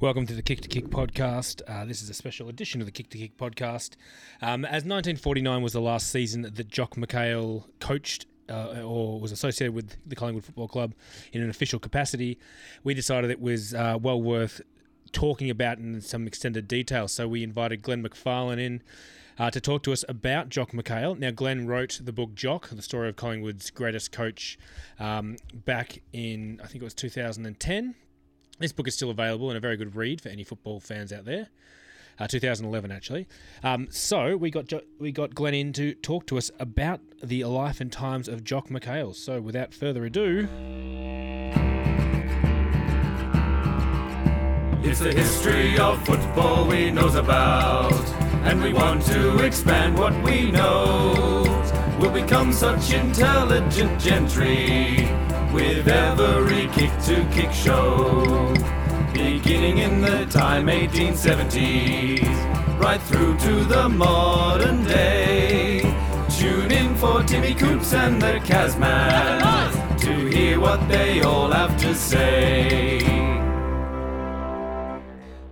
Welcome to the Kick to Kick podcast. Uh, this is a special edition of the Kick to Kick podcast. Um, as 1949 was the last season that Jock McHale coached uh, or was associated with the Collingwood Football Club in an official capacity, we decided it was uh, well worth talking about in some extended detail. So we invited Glenn McFarlane in uh, to talk to us about Jock McHale. Now, Glenn wrote the book Jock, the story of Collingwood's greatest coach, um, back in, I think it was 2010. This book is still available and a very good read for any football fans out there. Uh, 2011, actually. Um, so we got jo- we got Glenn in to talk to us about the life and times of Jock McHale. So without further ado, It's the history of football we knows about, and we want to expand what we know. We'll become such intelligent gentry with every kick to kick show. Beginning in the time 1870s, right through to the modern day. Tune in for Timmy Coops and the Casman to hear what they all have to say.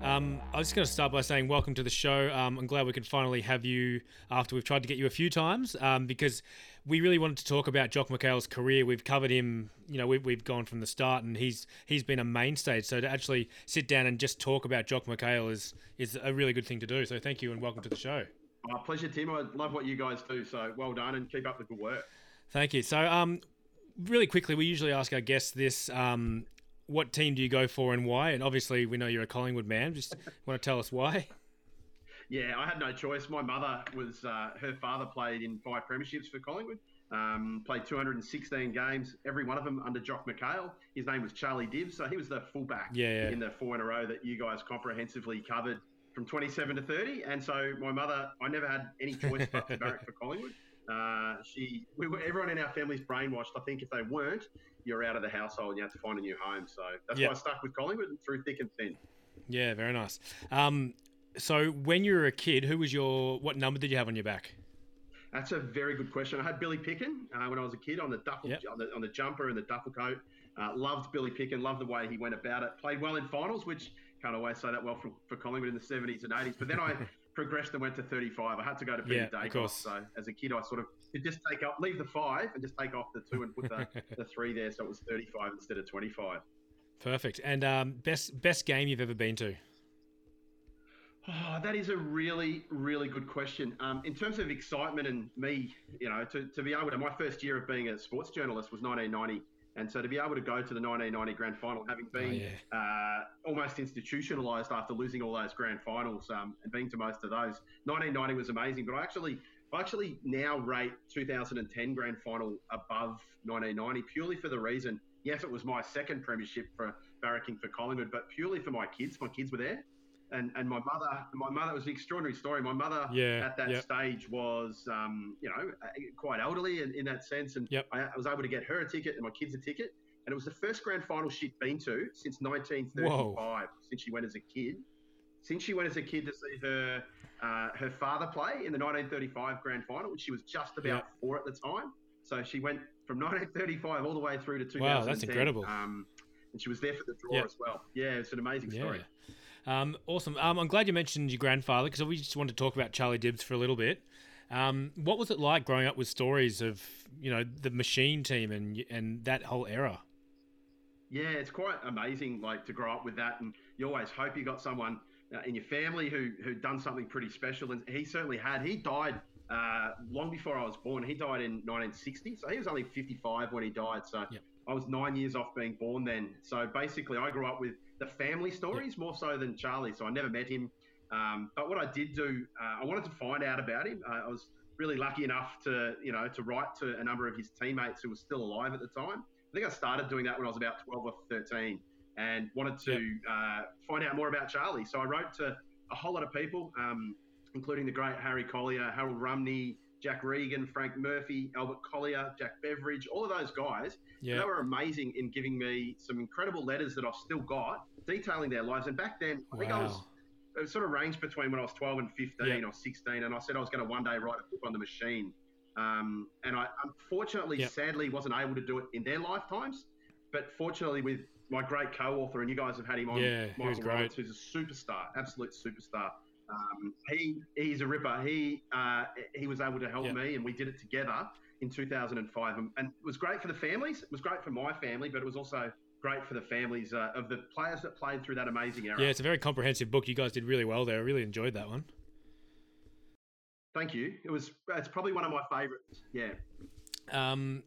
Um, I was just going to start by saying welcome to the show. Um, I'm glad we could finally have you after we've tried to get you a few times um, because we really wanted to talk about Jock McHale's career. We've covered him, you know, we've, we've gone from the start and he's he's been a mainstay. So to actually sit down and just talk about Jock McHale is is a really good thing to do. So thank you and welcome to the show. Oh, pleasure, Tim. I love what you guys do. So well done and keep up the good work. Thank you. So, um, really quickly, we usually ask our guests this: um, What team do you go for and why? And obviously, we know you're a Collingwood man. Just want to tell us why? Yeah, I had no choice. My mother was, uh, her father played in five premierships for Collingwood. Um, played 216 games, every one of them under Jock McHale. His name was Charlie Dibbs, so he was the fullback Yeah, yeah. in the four in a row that you guys comprehensively covered from 27 to 30. And so my mother, I never had any choice but to barrack for Collingwood. Uh, she, we were, everyone in our family's brainwashed. I think if they weren't, you're out of the household and you have to find a new home. So that's Yeah. why I stuck with Collingwood through thick and thin. Yeah, very nice. Um, so, when you were a kid, who was your what number did you have on your back? That's a very good question. I had Billy Picken uh, when I was a kid on the duffel Yep. on, the, on the jumper and the duffel coat. Uh, loved Billy Picken. Loved the way he went about it. Played well in finals, which can't always say that well for, for Collingwood in the 70s and 80s. But then I progressed and went to 35. I had to go to Yeah, Peter of Daicos. So as a kid, I sort of could just take up, leave the five and just take off the two and put the, the three there. So it was 35 instead of 25. Perfect. And um, best best game you've ever been to? Oh, that is a really, really good question. Um, in terms of excitement and me, you know, to, to be able to, my first year of being a sports journalist was 1990. And so to be able to go to the 1990 grand final, having been yeah. uh, almost institutionalized after losing all those grand finals um, and being to most of those, 1990 was amazing. But I actually, I actually now rate 2010 grand final above 1990 purely for the reason, yes, it was my second premiership for barracking for Collingwood, but purely for my kids. My kids were there and and my mother, my mother was an extraordinary story. My mother Yeah, at that yep. stage was, um, you know, quite elderly in, in that sense, and Yep. I, I was able to get her a ticket and my kids a ticket, and it was the first grand final she'd been to since 1935, since she went as a kid. Since she went as a kid to see her uh, her father play in the 1935 grand final, which she was just about Yep. four at the time. So she went from 1935 all the way through to 2010. Wow, that's incredible. Um, and she was there for the draw as well. Yeah, it's an amazing story. Um, awesome. Um, I'm glad you mentioned your grandfather because we just wanted to talk about Charlie Dibbs for a little bit. Um, what was it like growing up with stories of you know the machine team and and that whole era? Yeah, it's quite amazing, like to grow up with that, and you always hope you got someone uh, in your family who who'd done something pretty special, and he certainly had. He died uh, long before I was born. He died in 1960, so he was only 55 when he died. So Yep. I was nine years off being born then. So basically, I grew up with the family stories more so than Charlie. So I never met him, um, but what I did do, uh, I wanted to find out about him. Uh, I was really lucky enough to you know to write to a number of his teammates who were still alive at the time. I think I started doing that when I was about 12 or 13 and wanted to uh, find out more about Charlie. So I wrote to a whole lot of people, um, including the great Harry Collier, Harold Rumney, Jack Regan, Frank Murphy, Albert Collier, Jack Beveridge, all of those guys. Yeah. They were amazing in giving me some incredible letters that I've still got, detailing their lives. And back then, I think I was it was sort of ranged between when I was 12 and 15 Yeah. or 16, and I said I was going to one day write a book on the machine. Um, and I unfortunately, Yeah. sadly, wasn't able to do it in their lifetimes. But fortunately, with my great co-author, and you guys have had him on. Yeah, Michael great. Roberts, who's a superstar, absolute superstar. Um, he he's a ripper. He uh, he was able to help Yeah. me, and we did it together in 2005, and, and it was great for the families. It was great for my family, but it was also great for the families uh, of the players that played through that amazing era. Yeah, it's a very comprehensive book. You guys did really well there. I really enjoyed that one. Thank you. It was it's probably one of my favourites. Yeah. Um,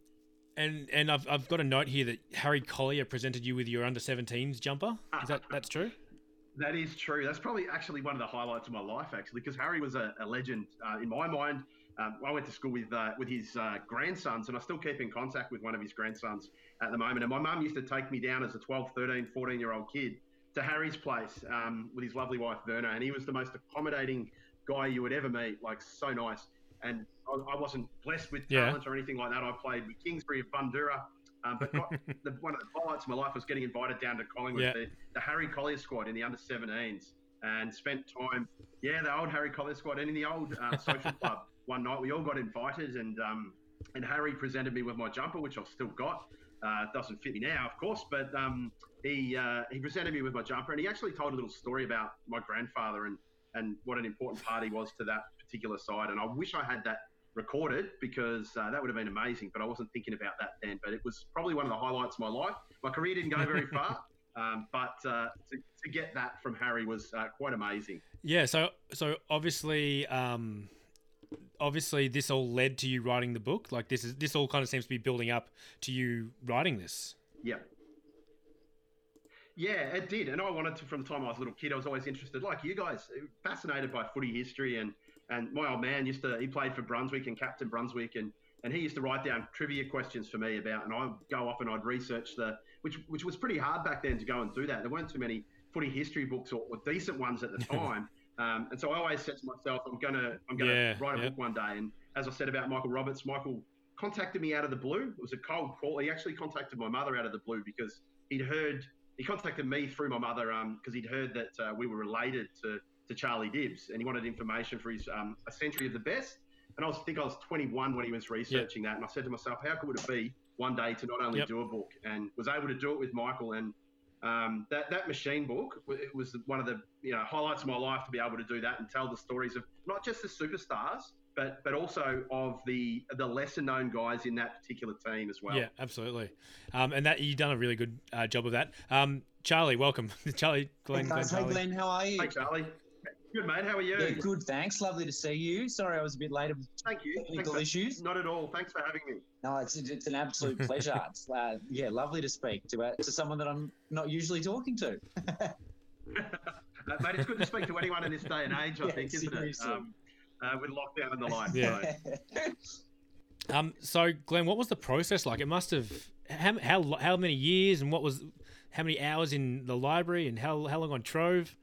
and and I've, I've got a note here that Harry Collier presented you with your under 17s jumper. Is that that's true? That is true. That's probably actually one of the highlights of my life, actually, because Harry was a, a legend uh, in my mind. Um, I went to school with uh, with his uh, grandsons, and I still keep in contact with one of his grandsons at the moment. And my mum used to take me down as a 12, 13, 14 year old kid to Harry's place um, with his lovely wife, Verna, and he was the most accommodating guy you would ever meet. Like, so nice. And I, I wasn't blessed with Yeah. talent or anything like that. I played with Kingsbury of Bundoora. Um, but the, one of the highlights of my life was getting invited down to Collingwood, Yeah. the, the Harry Collier squad in the under 17s, and spent time, yeah, the old Harry Collier squad, and in the old uh, social club one night. We all got invited, and um, and Harry presented me with my jumper, which I've still got. Uh, it doesn't fit me now, of course, but um, he uh, he presented me with my jumper, and he actually told a little story about my grandfather and and what an important part he was to that particular side. And I wish I had that recorded because uh, that would have been amazing. But I wasn't thinking about that then. But it was probably one of the highlights of my life. My career didn't go very far, um, but uh, to, to get that from Harry was uh, quite amazing. Yeah. So so obviously, um, obviously this all led to you writing the book. Like this is this all kind of seems to be building up to you writing this. Yeah. Yeah, it did. And I wanted to, from the time I was a little kid, I was always interested, like you guys, fascinated by footy history. And, and my old man used to, he played for Brunswick and captain Brunswick. And, and he used to write down trivia questions for me about, and I'd go off and I'd research the, which, which was pretty hard back then to go and do that. There weren't too many footy history books or, or decent ones at the time. Um, and so I always said to myself, I'm going to, I'm to Yeah, write a yeah. book one day. And as I said about Michael Roberts, Michael contacted me out of the blue. It was a cold call. He actually contacted my mother out of the blue because he'd heard he contacted me through my mother because he'd heard that uh, we were related to, to Charlie Dibbs and he wanted information for his um, a century of the best. And I was I think I was 21 when he was researching that, and I said to myself, how could it be one day to not only Yep. do a book and was able to do it with Michael and um, that that machine book it was one of the you know highlights of my life to be able to do that and tell the stories of not just the superstars but but also of the the lesser known guys in that particular team as well. Yeah, absolutely. Um, and that you've done a really good uh, job of that. Um, Charlie, welcome. Charlie, Glenn, Hey Glenn, guys, hey Charlie. Glenn, how are you? Hey Charlie, good mate. How are you? Yeah, good, thanks. Lovely to see you. Sorry I was a bit late Thank you. Thanks technical for- issues. Not at all. Thanks for having me. No, it's it's an absolute pleasure. It's, uh, yeah, lovely to speak to uh, to someone that I'm not usually talking to. Uh, mate, it's good to speak to anyone in this day and age, I Yeah, think, isn't it? seriously. Um, uh, with lockdown and the like. Yeah. So, Um, so Glenn, what was the process like? It must have how how how many years and what was how many hours in the library and how how long on Trove?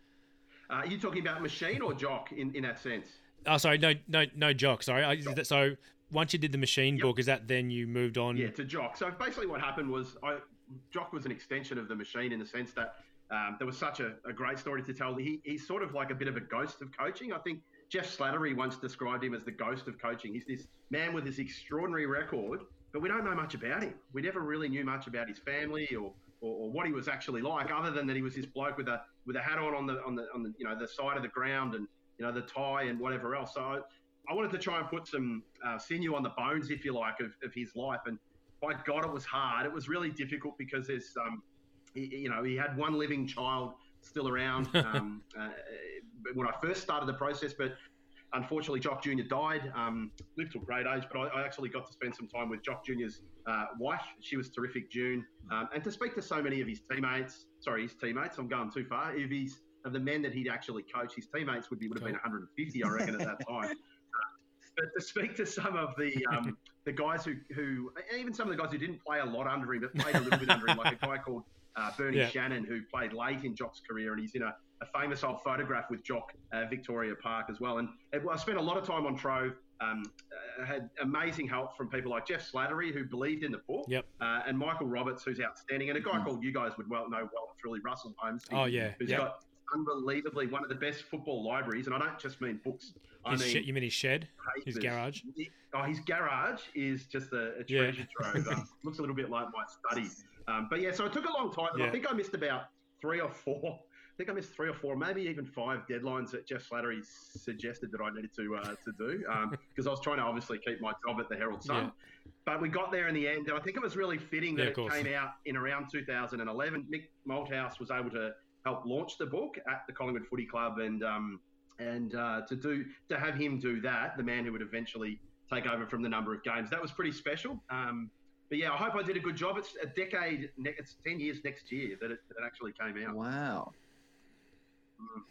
Uh, are you talking about machine or jock in, in that sense? Oh, sorry, no no no jock. Sorry, I, is that- so once you did the machine Yep. book, is that then you moved on? Yeah, to Jock. So basically, what happened was I, Jock was an extension of the machine in the sense that um, there was such a, a great story to tell. He, he's sort of like a bit of a ghost of coaching. I think Geoff Slattery once described him as the ghost of coaching. He's this man with this extraordinary record, but we don't know much about him. We never really knew much about his family or, or, or what he was actually like, other than that he was this bloke with a with a hat on on the on the on the you know the side of the ground and you know the tie and whatever else. So I, I wanted to try and put some uh, sinew on the bones, if you like, of, of his life. And by God, it was hard. It was really difficult because there's, um, he, you know, he had one living child still around um, uh, when I first started the process, but unfortunately, Jock Jr. died. Um, lived to a great age, but I, I actually got to spend some time with Jock Jr.'s uh, wife. She was terrific, June, um, and to speak to so many of his teammates. Sorry, his teammates. I'm going too far. If he's of the men that he'd actually coached, his teammates would be would have been 150, I reckon, at that time. But to speak to some of the um, the guys who, who even some of the guys who didn't play a lot under him, but played a little bit under him, like a guy called uh, Bernie Yeah. Shannon, who played late in Jock's career, and he's in a, a famous old photograph with Jock uh, Victoria Park as well. And it, I spent a lot of time on Trove. Um, uh, had amazing help from people like Geoff Slattery, who believed in the book, Yep. uh, and Michael Roberts, who's outstanding, and a guy called you guys would well know well and truly, Russell Holmes, Oh yeah, who's yeah. got unbelievably one of the best football libraries, and I don't just mean books. I His mean shed, you mean his shed? His garage? Oh, his garage is just a, a Yeah. treasure trove. Um, looks a little bit like my study. Um, but yeah, so it took a long time. Yeah. I think I missed about three or four. I think I missed three or four, maybe even five deadlines that Geoff Slattery suggested that I needed to uh, to do because I was trying to obviously keep my job at the Herald Sun. Yeah. But we got there in the end, and I think it was really fitting that of course. it came out in around 2011. Mick Malthouse was able to help launch the book at the Collingwood Footy Club, and um, and uh, to do to have him do that, the man who would eventually take over from the number of games, that was pretty special. Um, but yeah, I hope I did a good job. It's a decade, it's 10 years next year that it, that it actually came out. Wow.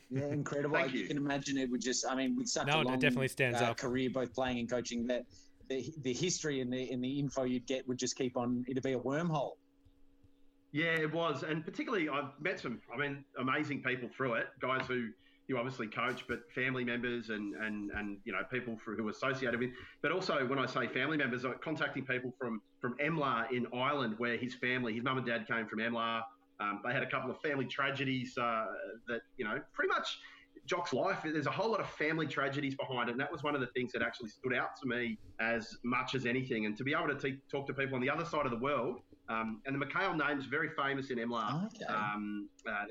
Yeah, incredible. Thank I you. can imagine it would just, I mean, with such No, a it long definitely stands uh, out. career, both playing and coaching, that the, the history and the, and the info you'd get would just keep on, it'd be a wormhole. Yeah, it was, and particularly I've met some, I mean, amazing people through it. Guys who you obviously coach, but family members and and and you know people for, who are associated with. But also, when I say family members, I'm contacting people from from Emla in Ireland, where his family, his mum and dad came from Emla. Um, they had a couple of family tragedies uh, that you know pretty much. Jock's life, there's a whole lot of family tragedies behind it. And that was one of the things that actually stood out to me as much as anything. And to be able to te- talk to people on the other side of the world, um, and the McHale name's very famous in Emla. Okay. Um, uh,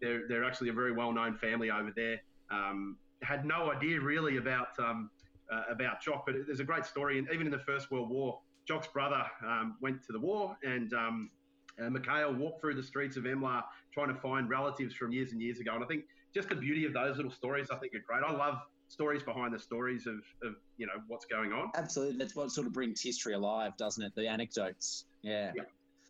they're, they're actually a very well known family over there. Um, had no idea really about um, uh, about Jock, but there's a great story. And even in the First World War, Jock's brother um, went to the war, and um, uh, Mikhail walked through the streets of Emla trying to find relatives from years and years ago. And I think just the beauty of those little stories, I think, are great. I love stories behind the stories of, of you know what's going on. Absolutely. That's what sort of brings history alive, doesn't it? The anecdotes. Yeah. Yeah.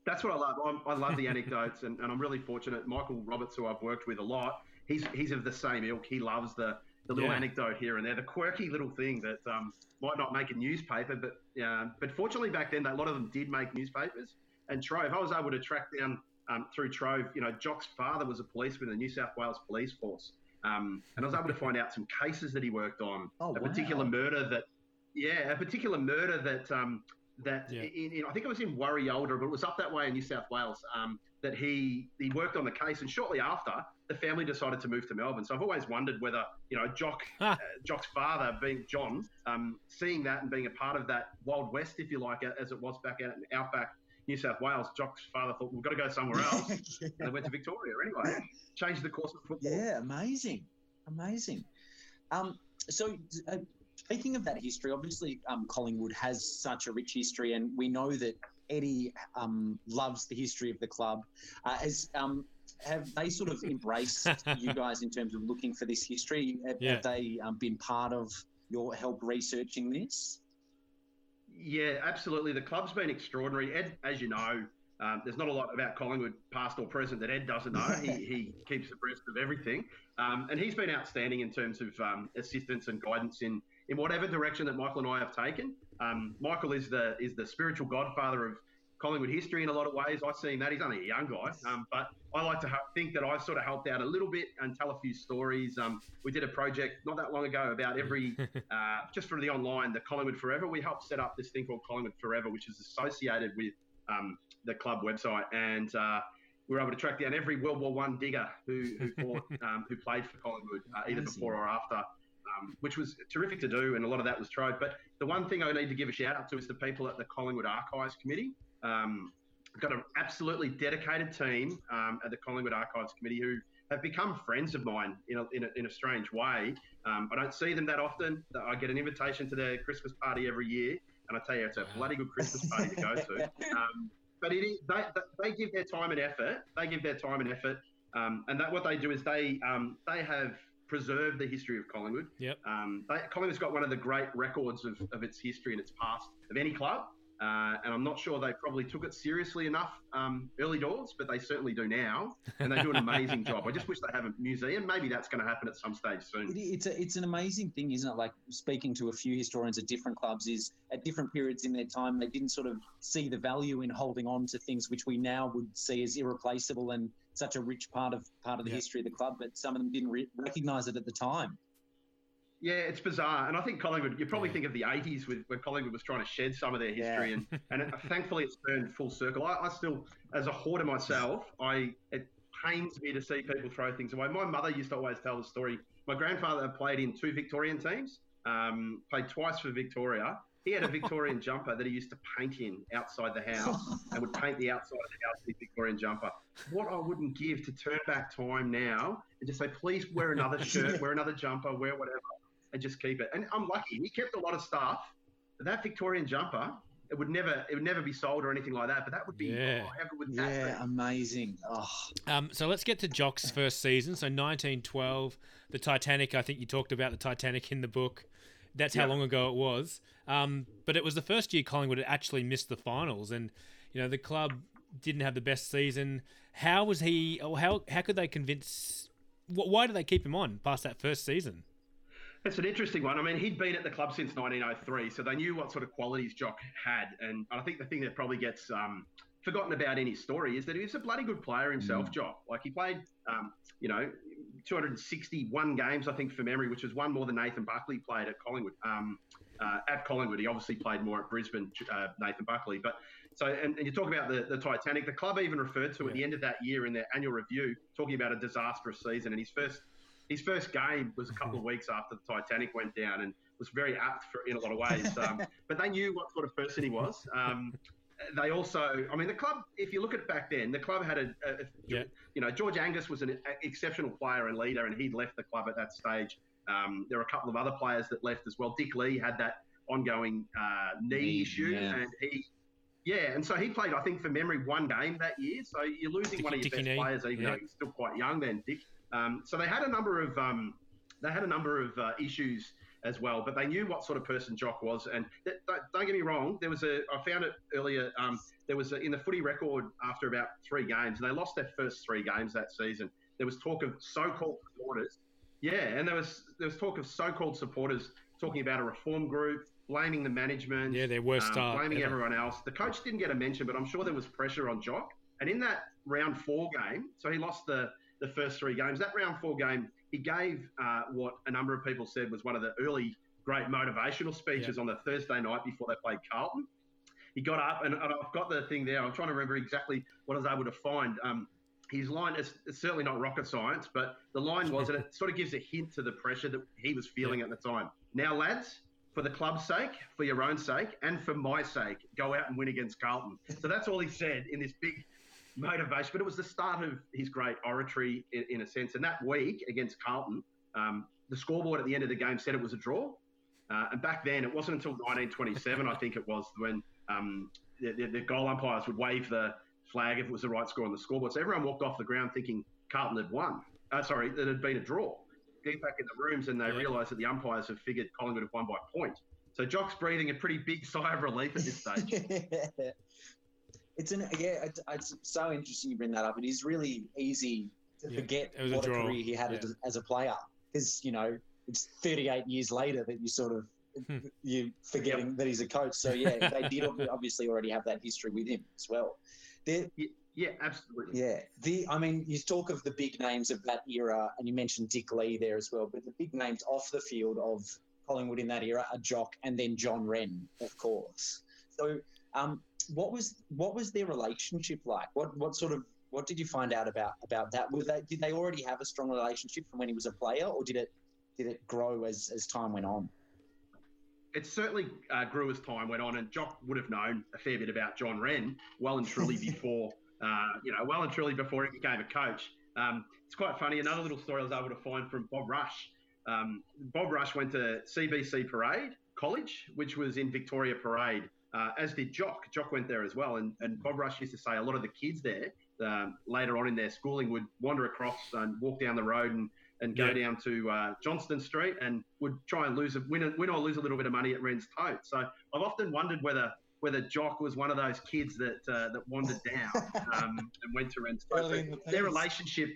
That's what I love. I'm, I love the anecdotes, and, and I'm really fortunate. Michael Roberts, who I've worked with a lot, he's he's of the same ilk. He loves the the little Yeah. anecdote here and there, the quirky little thing that um, might not make a newspaper, but uh, but fortunately back then, a lot of them did make newspapers. And Trove, I was able to track down um, through Trove. You know, Jock's father was a policeman in the New South Wales Police Force, um, and I was able to find out some cases that he worked on. Oh, a particular wow. murder that, yeah, a particular murder that um, that Yeah. in, in, I think it was in Warialda, but it was up that way in New South Wales. Um, that he he worked on the case, and shortly after, the family decided to move to Melbourne. So I've always wondered whether you know Jock, uh, Jock's father, being John, um, seeing that and being a part of that Wild West, if you like, as it was back out in outback New South Wales, Jock's father thought we've got to go somewhere else, and they went to Victoria anyway. Changed the course of football. Yeah, amazing, amazing. Um, so, uh, speaking of that history, obviously um, Collingwood has such a rich history, and we know that Eddie um, loves the history of the club. Uh, as um, have they sort of embraced you guys in terms of looking for this history? Have, Yeah. have they um, been part of your help researching this? Yeah, absolutely. The club's been extraordinary. Ed, as you know, um, there's not a lot about Collingwood, past or present, that Ed doesn't know. he, he keeps abreast of everything. Um, and he's been outstanding in terms of um, assistance and guidance in, in whatever direction that Michael and I have taken. Um, Michael is the is the spiritual godfather of Collingwood history in a lot of ways. I see that. He's only a young guy, um, but I like to ha- think that I've sort of helped out a little bit and tell a few stories. Um, we did a project not that long ago about every, uh, just for the online, the Collingwood Forever. We helped set up this thing called Collingwood Forever, which is associated with um, the club website, and uh, we were able to track down every World War One digger who who, fought, um, who played for Collingwood, uh, either before or after. Um, which was terrific to do, and a lot of that was Trove. But the one thing I need to give a shout out to is the people at the Collingwood Archives Committee. Um, got an absolutely dedicated team um, at the Collingwood Archives Committee who have become friends of mine in a, in a, in a strange way. Um, I don't see them that often. I get an invitation to their Christmas party every year, and I tell you, it's a bloody good Christmas party to go to. Um, but it is, they, they give their time and effort. They give their time and effort, um, and that what they do is they um, they have preserved the history of Collingwood. Yep. Um, they, Collingwood's got one of the great records of, of its history and its past of any club. Uh, and I'm not sure they probably took it seriously enough um, early doors, but they certainly do now, and they do an amazing job. I just wish they have a museum. Maybe that's going to happen at some stage soon. It's a, it's an amazing thing, isn't it? Like speaking to a few historians at different clubs is at different periods in their time they didn't sort of see the value in holding on to things which we now would see as irreplaceable and such a rich part of part of the Yeah. history of the club, but some of them didn't re- recognise it at the time. Yeah, it's bizarre, and I think Collingwood. You probably Yeah. think of the '80s with when Collingwood was trying to shed some of their history, and and it, thankfully it's turned full circle. I, I still, as a hoarder myself, I it pains me to see people throw things away. My mother used to always tell the story. My grandfather played in two Victorian teams, um, played twice for Victoria. he had a Victorian jumper that he used to paint in outside the house and would paint the outside of the house with Victorian jumper. What I wouldn't give to turn back time now and just say, please wear another shirt, wear another jumper, wear whatever, and just keep it. And I'm lucky. He kept a lot of stuff. That Victorian jumper, it would never, it would never be sold or anything like that. But that would be, Yeah. oh, how good would that Yeah, be? amazing. Oh, Um, so let's get to Jock's first season. So 1912, the Titanic. I think you talked about the Titanic in the book. That's how Yeah. long ago it was. Um, but it was the first year Collingwood had actually missed the finals, and you know the club didn't have the best season. How was he? Or how how could they convince? wh- Why did they keep him on past that first season? It's an interesting one. I mean, he'd been at the club since 1903, so they knew what sort of qualities Jock had. And I think the thing that probably gets um, forgotten about in his story is that he was a bloody good player himself, Jock. Like he played, um, you know, 261 games, I think, for memory, which was one more than Nathan Buckley played at Collingwood. Um, uh, at Collingwood, he obviously played more at Brisbane, uh, Nathan Buckley. But so, and, and you talk about the, the Titanic. The club even referred to at the end of that year in their annual review, talking about a disastrous season. And his first his first game was a couple of weeks after the Titanic went down, and was very apt for, in a lot of ways. Um, but they knew what sort of person he was. Um, they also, I mean, the club. If you look at it back then, the club had a, a Yeah. you know, George Angus was an exceptional player and leader, and he'd left the club at that stage. Um, there were a couple of other players that left as well. Dick Lee had that ongoing uh, knee, Knee, issue, yeah. and he. Yeah, and so he played, I think, for memory, one game that year. So you're losing one of your best knee, players, even yeah. though he's still quite young then, Dick. Um, so they had a number of um, they had a number of uh, issues as well, but they knew what sort of person Jock was. And th- don't, don't get me wrong, there was a I found it earlier. Um, there was a, in the footy record after about three games, and they lost their first three games that season. There was talk of so-called supporters, yeah, and there was there was talk of so-called supporters talking about a reform group, blaming the management, Yeah, their worst um, blaming ever. everyone else. The coach didn't get a mention, but I'm sure there was pressure on Jock. And in that round four game, so he lost the the first three games. That round four game, he gave uh, what a number of people said was one of the early great motivational speeches on the Thursday night before they played Carlton. He got up, and, and I've got the thing there. I'm trying to remember exactly what I was able to find. Um, his line is certainly not rocket science, but the line was, and it sort of gives a hint to the pressure that he was feeling at the time. Now, lads, for the club's sake, for your own sake, and for my sake, go out and win against Carlton. So that's all he said in this big motivation. But it was the start of his great oratory in, in a sense. And that week against Carlton, um, the scoreboard at the end of the game said it was a draw. Uh, and back then, it wasn't until 1927, I think it was, when um, the, the, the goal umpires would wave the flag if it was the right score on the scoreboard. So everyone walked off the ground thinking Carlton had won. Uh, sorry, that it had been a draw. Get back in the rooms and they Yeah. realised that the umpires have figured Collingwood have won by a point. So Jock's breathing a pretty big sigh of relief at this stage. it's an yeah. It's, it's so interesting you bring that up. It is really easy to Yeah, forget it was a what a, draw. career he had Yeah. as, as a player because you know it's 38 years later that you sort of Hmm. you forgetting that he's a coach. So yeah, they did obviously already have that history with him as well. There, Yeah, absolutely. yeah. The I mean, you talk of the big names of that era, and you mentioned Dick Lee there as well. But the big names off the field of Collingwood in that era are Jock and then John Wren, of course. So, um, what was what was their relationship like? What what sort of what did you find out about about that? Was they did they already have a strong relationship from when he was a player, or did it did it grow as as time went on? It certainly uh, grew as time went on, and Jock would have known a fair bit about John Wren well and truly before, uh, you know, well and truly before he became a coach. Um, it's quite funny. Another little story I was able to find from Bob Rush. Um, Bob Rush went to CBC Parade College, which was in Victoria Parade, uh, as did Jock. Jock went there as well, and, and Bob Rush used to say a lot of the kids there um, later on in their schooling would wander across and walk down the road and and go Yeah. down to uh, Johnston Street and would try and lose a win, a- win or lose a little bit of money at Wren's Tote. So I've often wondered whether whether Jock was one of those kids that uh, that wandered down um, and went to Wren's Tote. The Their relationship,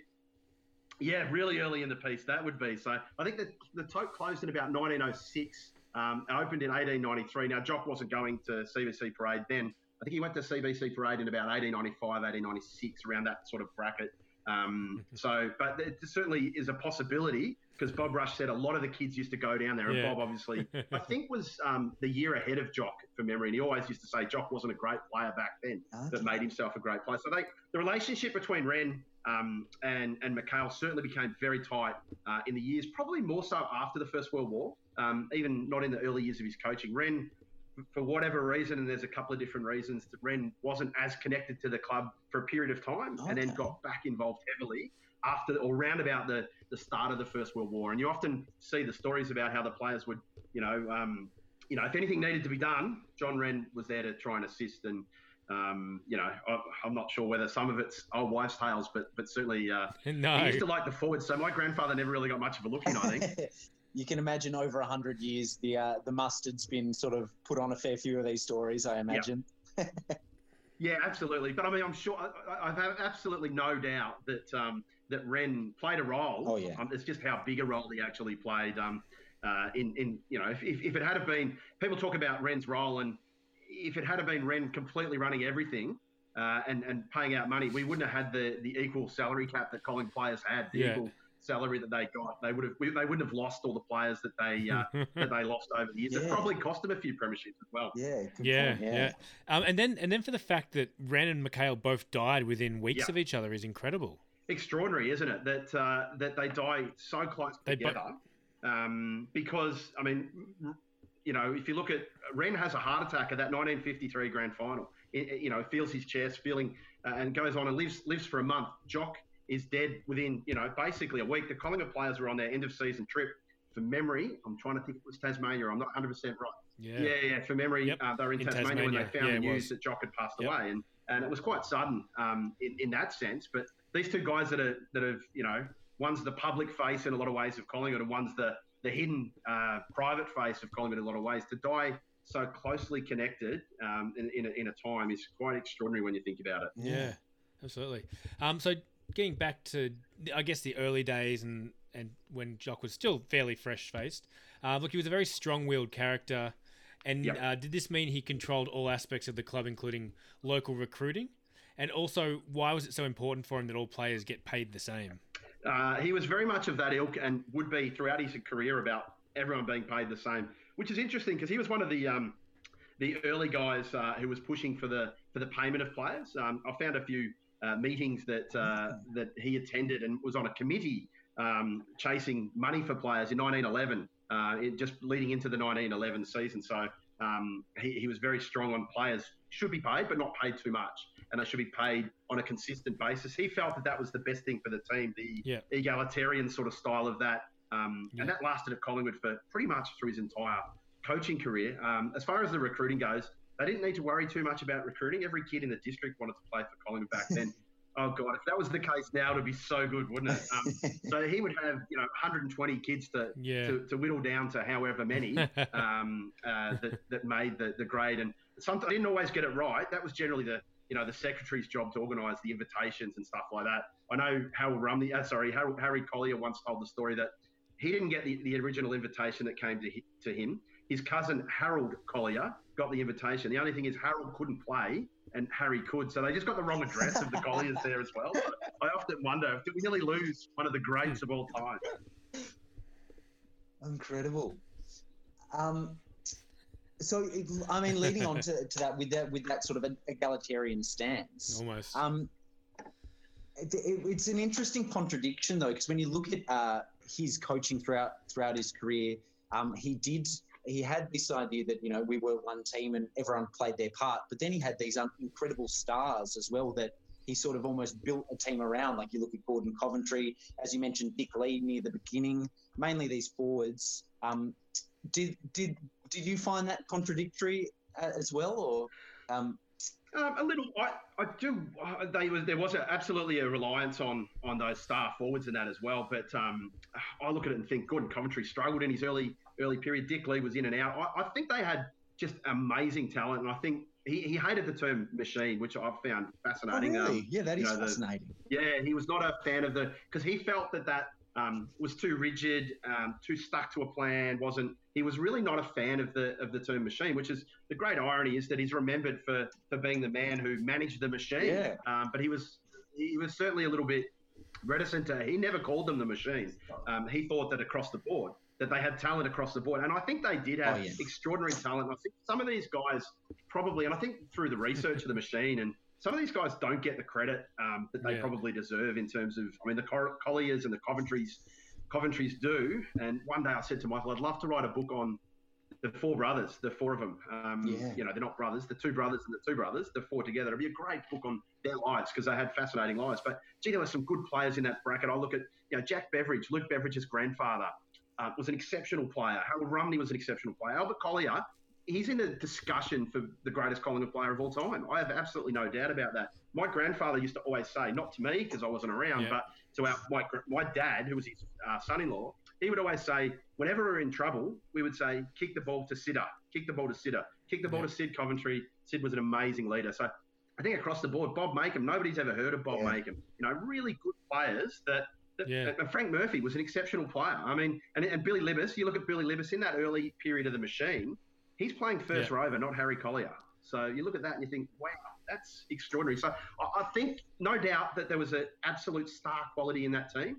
yeah, really early in the piece that would be. So I think that the Tote closed in about 1906. Um, it opened in 1893. Now Jock wasn't going to CBC Parade then. I think he went to CBC Parade in about 1895, 1896, around that sort of bracket. Um, so, but it certainly is a possibility because Bob Rush said a lot of the kids used to go down there, and Yeah. Bob obviously, I think, was um, the year ahead of Jock for memory, and he always used to say Jock wasn't a great player back then, but made himself a great player. So they, the relationship between Wren um, and and McHale certainly became very tight uh, in the years, probably more so after the First World War, um, even not in the early years of his coaching. Wren for whatever reason, and there's a couple of different reasons, that Wren wasn't as connected to the club for a period of time, and then got back involved heavily after or round about the, the start of the First World War. And you often see the stories about how the players would, you know, um, you know, if anything needed to be done, John Wren was there to try and assist. And um, you know, I, I'm not sure whether some of it's old wives' tales, but but certainly uh, no. he used to like the forwards. So my grandfather never really got much of a look in. I think. you can imagine over a hundred years, the uh, the mustard's been sort of put on a fair few of these stories. I imagine. Yeah, absolutely. But I mean, I'm sure I, I have absolutely no doubt that um, that Wren played a role. Oh, yeah. Um, it's just how big a role he actually played. Um, uh, in in you know, if, if, if it had have been people talk about Wren's role, and if it had have been Wren completely running everything. Uh, and, and paying out money, we wouldn't have had the, the equal salary cap that Colin players had. The Yeah. equal salary that they got, they would have they wouldn't have lost all the players that they uh, that they lost over the years. It probably cost them a few premierships as well. Yeah. good yeah, point, yeah. Um, and then and then for the fact that Wren and McHale both died within weeks Yeah. of each other is incredible. extraordinary, isn't it? That uh, that they die so close They bo- together. um, because I mean, r- you know, if you look at Wren has a heart attack at that 1953 grand final. It- you know, feels his chest, feeling, uh, and goes on and lives lives for a month. Jock is dead within you know basically a week. The Collingwood players were on their end of season trip. For memory, I'm trying to think it was Tasmania. I'm not 100 percent right. Yeah. Yeah, yeah. For memory, Yep. uh, they were in, In Tasmania, when they found Yeah, the news was. that Jock had passed Yep. away, and and it was quite sudden um, in, in that sense. But these two guys that are that have you know, one's the public face in a lot of ways of Collingwood, and one's the the hidden uh, private face of Collingwood in a lot of ways. To die so closely connected um, in, in, a, in a time is quite extraordinary when you think about it. Yeah, absolutely. Um, so getting back to, I guess, the early days and and when Jock was still fairly fresh faced. Uh, look, he was a very strong-willed character, and Yep. uh, did this mean he controlled all aspects of the club, including local recruiting? And also, why was it so important for him that all players get paid the same? Uh, he was very much of that ilk and would be throughout his career about everyone being paid the same, which is interesting because he was one of the um, the early guys uh, who was pushing for the for the payment of players. Um, I found a few uh, meetings that uh, that he attended and was on a committee um, chasing money for players in 1911, uh, it, just leading into the 1911 season. So um, he, he was very strong on players should be paid, but not paid too much, and they should be paid on a consistent basis. He felt that that was the best thing for the team, the Yeah. egalitarian sort of style of that, um, Yeah. and that lasted at Collingwood for pretty much through his entire coaching career. Um, as far as the recruiting goes, they didn't need to worry too much about recruiting. Every kid in the district wanted to play for Collingwood back then. oh god, if that was the case now, it'd be so good, wouldn't it? Um, so he would have you know 120 kids to Yeah. to, to whittle down to however many um, uh, that, that made the, the grade. And sometimes I didn't always get it right. That was generally the you know the secretary's job to organise the invitations and stuff like that. I know Harold Rumney, uh, sorry, Harold, Harry Collier once told the story that he didn't get the, the original invitation that came to hi- to him. His cousin Harold Collier got the invitation. The only thing is Harold couldn't play and Harry could, so they just got the wrong address of the Colliers there as well. So I often wonder, did we nearly lose one of the greats of all time? Incredible. Um, so, I mean, leading on to, to that with that with that sort of an egalitarian stance, Almost. um, it, it, it's an interesting contradiction though, because when you look at uh, his coaching throughout throughout his career, um, he did he had this idea that you know we were one team and everyone played their part, but then he had these um, incredible stars as well that he sort of almost built a team around. Like you look at Gordon Coventry, as you mentioned, Dick Lee near the beginning, mainly these forwards. Um, did did did you find that contradictory uh, as well, or um, Um, a little. I, I do. Uh, they was there was a, absolutely a reliance on on those star forwards and that as well. But um, I look at it and think Gordon Coventry struggled in his early early period. Dick Lee was in and out. I, I think they had just amazing talent, and I think he, he hated the term machine, which I've found oh, fascinating. Um, really? yeah, that is know, the- fascinating. yeah, he was not a fan of the because he felt that that um, was too rigid, um, too stuck to a plan. wasn't He was really not a fan of the of the term machine, which is the great irony is that he's remembered for for being the man who managed the machine. Yeah. Um, but he was he was certainly a little bit reticent to. He never called them the machine. Um, he thought that across the board that they had talent across the board, and I think they did have Oh, yeah. extraordinary talent. I think some of these guys probably, and I think through the research of the machine and some of these guys don't get the credit um, that they Yeah. probably deserve in terms of. I mean, the Cor- Colliers and the Coventrys, Coventrys do. And one day I said to Michael, I'd love to write a book on the four brothers, the four of them. Um, Yeah. You know, they're not brothers, the two brothers and the two brothers, the four together. It'd be a great book on their lives because they had fascinating lives. But gee, there were some good players in that bracket. I look at you know Jack Beveridge, Luke Beveridge's grandfather, uh, was an exceptional player. Harold Rumney was an exceptional player. Albert Collier, he's in a discussion for the greatest Collingwood player of all time. I have absolutely no doubt about that. My grandfather used to always say, not to me because I wasn't around, Yeah. but to our my, my dad, who was his uh, son-in-law, he would always say, whenever we were in trouble, we would say, kick the ball to Sidder, kick the ball to Sidder, kick the ball Yeah. to Sid Coventry. Sid was an amazing leader. So I think across the board, Bob Makem, nobody's ever heard of Bob Yeah. Makem. You know, really good players that. Yeah. And Frank Murphy was an exceptional player. I mean, and, and Billy Libbis, you look at Billy Libbis in that early period of the machine, he's playing first Yeah. rover, not Harry Collier. So you look at that and you think, wow, that's extraordinary. So I, I think, no doubt, that there was an absolute star quality in that team.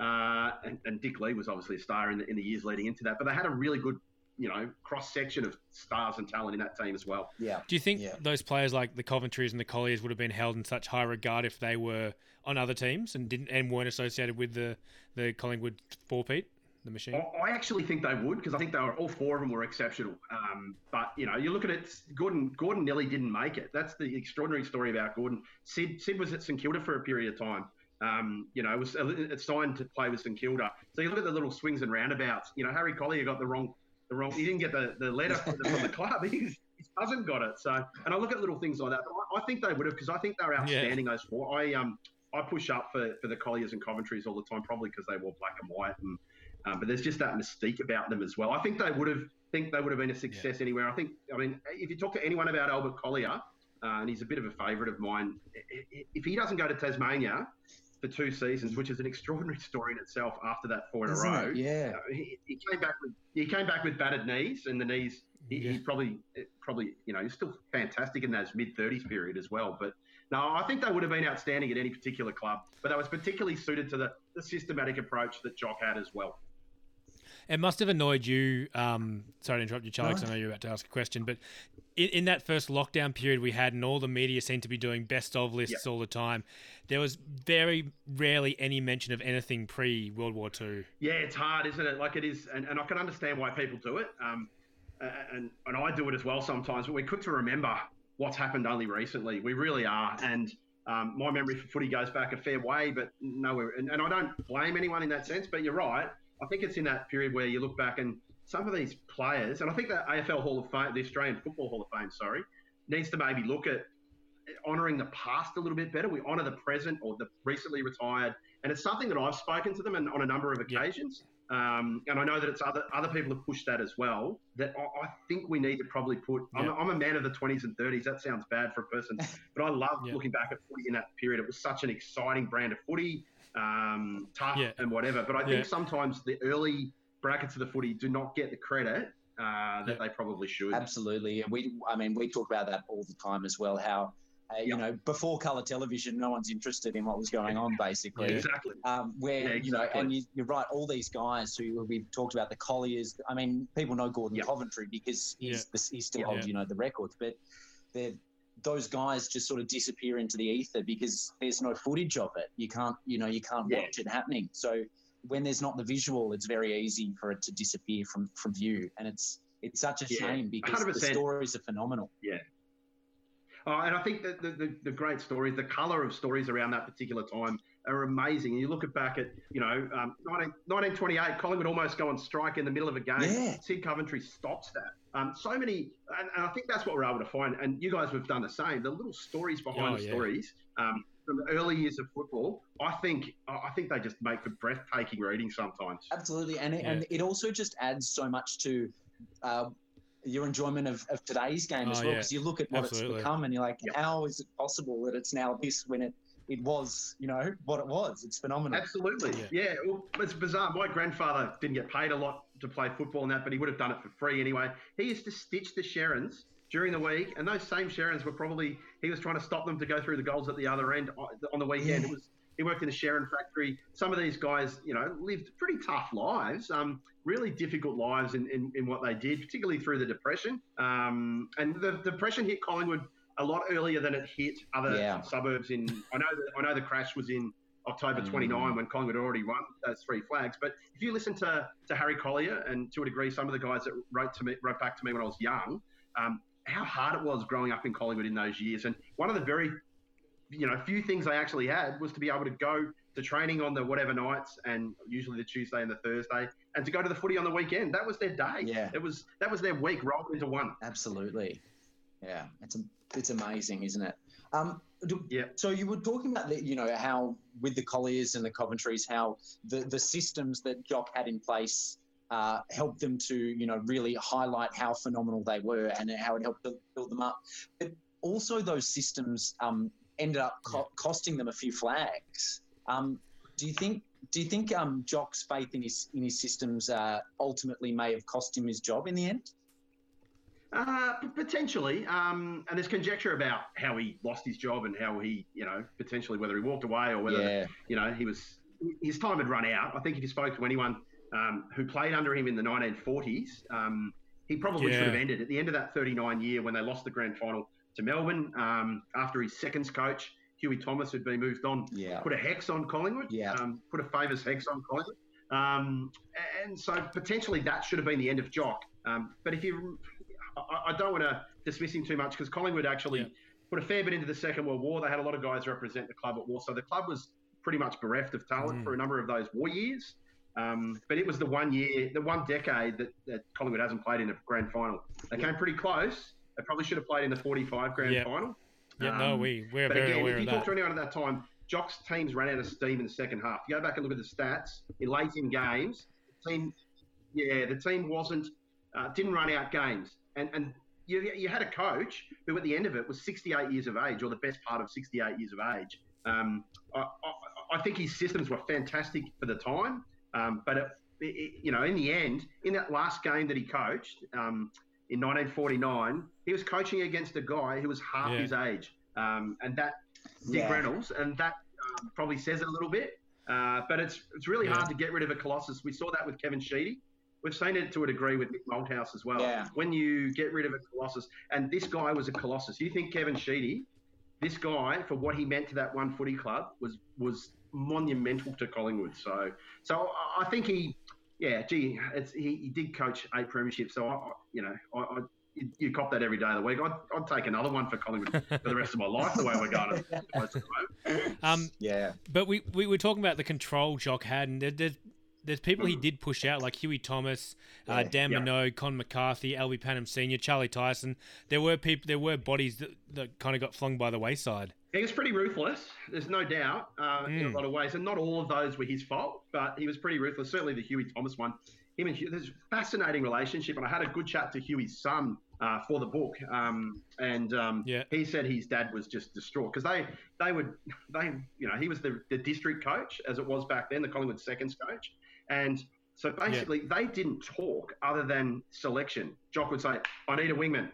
Uh, and, and Dick Lee was obviously a star in the, in the years leading into that. But they had a really good, you know, cross section of stars and talent in that team as well. Yeah. Do you think Yeah. those players like the Coventrys and the Colliers would have been held in such high regard if they were on other teams and didn't and weren't associated with the the Collingwood four Pete, the machine? I I actually think they would because I think they were all four of them were exceptional. Um, but you know, you look at it, Gordon Gordon nearly didn't make it. That's the extraordinary story about Gordon. Sid Sid was at St Kilda for a period of time. Um, you know, was signed to play with St Kilda. So you look at the little swings and roundabouts. You know, Harry Collier got the wrong the wrong. He didn't get the, the letter from the, from the club. His, his cousin got it. So, and I look at little things like that. But I, I think they would have because I think they were outstanding. Those four. I um I push up for, for the Colliers and Coventrys all the time, probably because they wore black and white and um, but there's just that mystique about them as well. I think they would have think they would have been a success anywhere. I think. I mean, if you talk to anyone about Albert Collier, uh, and he's a bit of a favourite of mine, if he doesn't go to Tasmania for two seasons, which is an extraordinary story in itself, after that four in Isn't a row, it? Yeah. uh, he, he came back with he came back with battered knees, and the knees. He, he Yeah. probably probably you know he's still fantastic in those mid thirties period as well, but. No, I think they would have been outstanding at any particular club, but that was particularly suited to the, the systematic approach that Jock had as well. It must have annoyed you. Um, sorry to interrupt you, Charlie, 'cause I No. know you're about to ask a question. But in, in that first lockdown period we had, and all the media seemed to be doing best of lists all the time, there was very rarely any mention of anything pre World War Two. Yeah, it's hard, isn't it? Like it is, and, and I can understand why people do it. Um, and and I do it as well sometimes. But we're quick to remember what's happened only recently. We really are, and um, my memory for footy goes back a fair way, but nowhere. And, and I don't blame anyone in that sense. But you're right. I think it's in that period where you look back and some of these players, and I think the AFL Hall of Fame, the Australian Football Hall of Fame, sorry, needs to maybe look at honouring the past a little bit better. We honour the present or the recently retired, and it's something that I've spoken to them and on a number of occasions. Um, and I know that it's other other people have pushed that as well. That I, I think we need to probably put. I'm, Yeah. I'm a man of the 20s and 30s. That sounds bad for a person, but I love Yeah. looking back at footy in that period. It was such an exciting brand of footy, um, tough Yeah. and whatever. But I Yeah. think sometimes the early brackets of the footy do not get the credit uh, that Yeah. they probably should. Absolutely, and we, I mean, we talk about that all the time as well. How, uh, you Yep. know, before color television, no one's interested in what was going on, basically. Yeah. Exactly. Um, where Yeah, you know, and you, you're right. All these guys who we've talked about, the Colliers. I mean, people know Gordon Yep. Coventry because he's Yeah. the, he still Yeah. holds, you know, the records. But they're those guys just sort of disappear into the ether because there's no footage of it. You can't, you know, you can't Yeah. watch it happening. So when there's not the visual, it's very easy for it to disappear from from view, and it's it's such a Yeah, shame because the 100%. stories are phenomenal. Yeah. Oh, and I think that the, the, the great stories, the colour of stories around that particular time are amazing. And you look at back at, you know, um, 19, 1928, Collingwood almost go on strike in the middle of a game. Yeah. Sid Coventry stops that. Um, so many, and, and I think that's what we're able to find. And you guys have done the same. The little stories behind Oh, the yeah. stories um, from the early years of football, I think I think they just make for breathtaking reading sometimes. Absolutely, and it, Yeah. and it also just adds so much to uh, your enjoyment of, of today's game as Oh, well. yeah. Because you look at what Absolutely. it's become, and you're like, Yeah. how is it possible that it's now this when it it was, you know, what it was? It's phenomenal. Absolutely. Yeah. Yeah. Well, it's bizarre. My grandfather didn't get paid a lot to play football and that, but he would have done it for free anyway. He used to stitch the Sherrins during the week, and those same Sherrins were probably he was trying to stop them to go through the goals at the other end on on the weekend. Yeah. It was he worked in a Sherrin factory. Some of these guys, you know, lived pretty tough lives, um, really difficult lives in, in, in what they did, particularly through the depression. Um, and the depression hit Collingwood a lot earlier than it hit other Yeah. suburbs in. I know that I know the crash was in October Mm. 29 when Collingwood already won those three flags. But if you listen to, to Harry Collier and to a degree some of the guys that wrote to me wrote back to me when I was young, um, how hard it was growing up in Collingwood in those years. And one of the very you know few things I actually had was to be able to go to training on the whatever nights and usually the Tuesday and the Thursday and to go to the footy on the weekend. That was their day. Yeah. It was that was their week rolled into one. Absolutely. Yeah, it's it's amazing, isn't it? Um, do- Yeah. So you were talking about the, you know how with the Colliers and the Coventries, how the the systems that Jock had in place uh, helped them to you know really highlight how phenomenal they were and how it helped to build them up. But also those systems um, ended up co- costing them a few flags. Um, do you think? Do you think um, Jock's faith in his in his systems uh, ultimately may have cost him his job in the end? Uh, p- potentially, um, and there's conjecture about how he lost his job and how he, you know, potentially whether he walked away or whether, yeah, you know, he was his time had run out. I think if you spoke to anyone um, who played under him in the 1940s, um, he probably Yeah. should have ended at the end of that 39 year when they lost the grand final to Melbourne um, after his seconds coach Huey Thomas had been moved on. yeah. Put a hex on Collingwood. Yeah. Um, put a favours hex on Collingwood. Um, and so potentially that should have been the end of Jock. Um, but if you, I, I don't want to dismiss him too much because Collingwood actually Yeah. put a fair bit into the Second World War. They had a lot of guys represent the club at war, so the club was pretty much bereft of talent Mm. for a number of those war years. Um, but it was the one year, the one decade that, that Collingwood hasn't played in a grand final. They came pretty close. They probably should have played in the 45 grand Yeah. final. Yeah, no, Um, we we're but very again, aware if you talk that. to anyone at that time, Jock's teams ran out of steam in the second half. You go back and look at the stats in late in games. The team, yeah, the team wasn't uh, didn't run out games, and and you, you had a coach who at the end of it was 68 years of age, or the best part of 68 years of age. Um, I, I, I think his systems were fantastic for the time, um, but it, it, you know, in the end, in that last game that he coached um, in 1949, he was coaching against a guy who was half Yeah. his age, um, and that Dick Yeah. Reynolds, and that um, probably says it a little bit. Uh, but it's it's really Yeah. hard to get rid of a colossus. We saw that with Kevin Sheedy. We've seen it to a degree with Mick Malthouse as well. Yeah. When you get rid of a colossus, and this guy was a colossus. You think Kevin Sheedy, this guy for what he meant to that one footy club was was monumental to Collingwood. So so I- I think he, yeah, gee, it's, he, he did coach eight premierships. So I, I- you know, I, I you, you cop that every day of the week. I'd, I'd take another one for Collingwood for the rest of my life. The way we're going, to home. Um, Yeah. but we, we were talking about the control Jock had, and there, there's there's people he did push out like Huey Thomas, uh, Dan Yeah. Minogue, Con McCarthy, Albie Pannam Senior, Charlie Tyson. There were people, there were bodies that, that kind of got flung by the wayside. He was pretty ruthless. There's no doubt uh, in a Mm. lot of ways, and not all of those were his fault, but he was pretty ruthless. Certainly the Huey Thomas one. Him and Huey, there's a fascinating relationship, and I had a good chat to Huey's son uh, for the book, um, and um, Yeah. he said his dad was just distraught because they they would they you know he was the, the district coach as it was back then, the Collingwood seconds coach, and so basically they didn't talk other than selection. Jock would say, "I need a wingman."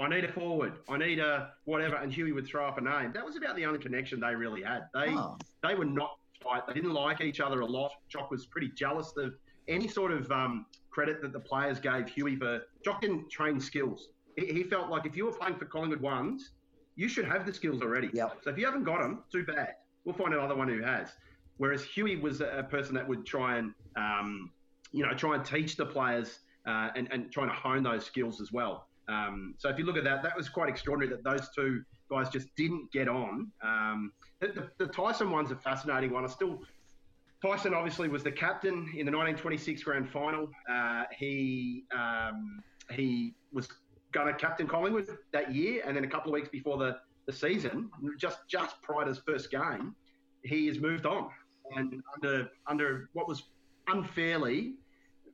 I need a forward. I need a whatever, and Huey would throw up a name. That was about the only connection they really had. They Oh, they were not tight. They didn't like each other a lot. Jock was pretty jealous of any sort of um, credit that the players gave Huey for. Jock didn't train skills. He, he felt like if you were playing for Collingwood ones, you should have the skills already. Yep. So if you haven't got them, too bad. We'll find another one who has. Whereas Huey was a person that would try and, um, you know, try and teach the players uh, and, and trying to hone those skills as well. Um, so if you look at that, that was quite extraordinary that those two guys just didn't get on. Um, the, the, the Tyson one's a fascinating one. I still, Tyson obviously was the captain in the 1926 grand final. Uh, he um, he was going to captain Collingwood that year, and then a couple of weeks before the, the season, just just prior to his first game, he has moved on, and under under what was unfairly,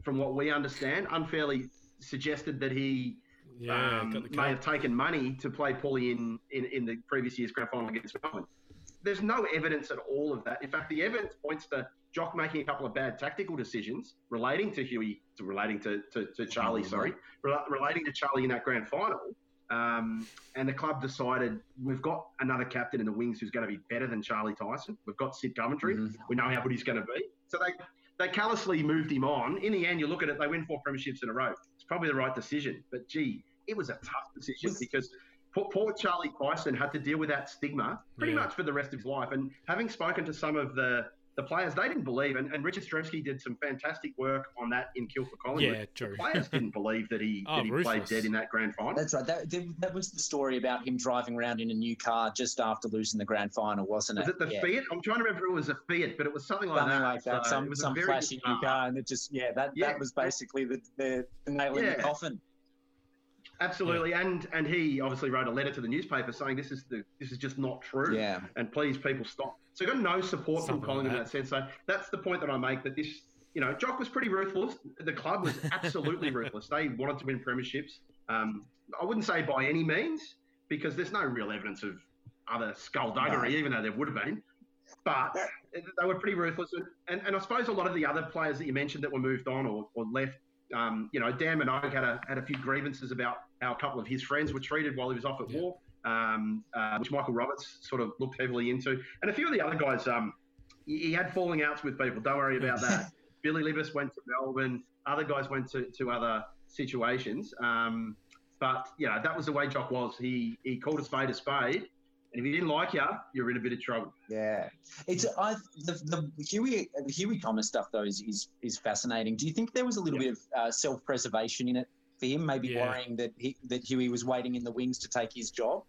from what we understand, unfairly suggested that he Yeah, um, may have taken money to play poorly in, in, in the previous year's grand final against Melbourne. There's no evidence at all of that. In fact, the evidence points to Jock making a couple of bad tactical decisions relating to Huey, to relating to, to, to Charlie, sorry, rela- relating to Charlie in that grand final. Um, and the club decided we've got another captain in the wings who's going to be better than Charlie Tyson. We've got Sid Coventry. Mhm. We know how good he's going to be. So they they callously moved him on. In the end, you look at it, they win four premierships in a row. It's probably the right decision. But gee, it was a tough decision because poor, poor Charlie Tyson had to deal with that stigma pretty Yeah. much for the rest of his life. And having spoken to some of the the players, they didn't believe, and, and Richard Stremski did some fantastic work on that in Kill for Collingwood. Yeah, true. The players didn't believe that he, Oh, that he played dead in that grand final. That's right. That, that, that was the story about him driving around in a new car just after losing the grand final, wasn't it? Was it the yeah. Fiat? I'm trying to remember if it was a Fiat, but it was something like Something that. like that. So some some flashy new car, and it just yeah, that Yeah. that was basically the the, the nail in the coffin. Absolutely, and and he obviously wrote a letter to the newspaper saying this is the this is just not true. Yeah. and please people stop. So got no support Something from Collingwood like in that sense. So that's the point that I make that this, you know, Jock was pretty ruthless. The club was absolutely ruthless. They wanted to win premierships. Um, I wouldn't say by any means because there's no real evidence of other skullduggery, No. even though there would have been. But they were pretty ruthless, and, and, and I suppose a lot of the other players that you mentioned that were moved on or, or left, um, you know, Dan Minogue had a had a few grievances about how a couple of his friends were treated while he was off at Yeah. war um, uh, which Michael Roberts sort of looked heavily into, and a few of the other guys. Um, he, had falling outs with people. Don't worry about that. Billy Libas went to Melbourne. Other guys went to, to other situations. Um, but yeah, that was the way Jock was. He he called a spade a spade, and if he didn't like you, you're in a bit of trouble. Yeah, it's I the, the Huey the Huey Thomas stuff though is, is is fascinating. Do you think there was a little bit of uh, self preservation in it for him? Maybe Yeah. worrying that he, that Huey was waiting in the wings to take his job.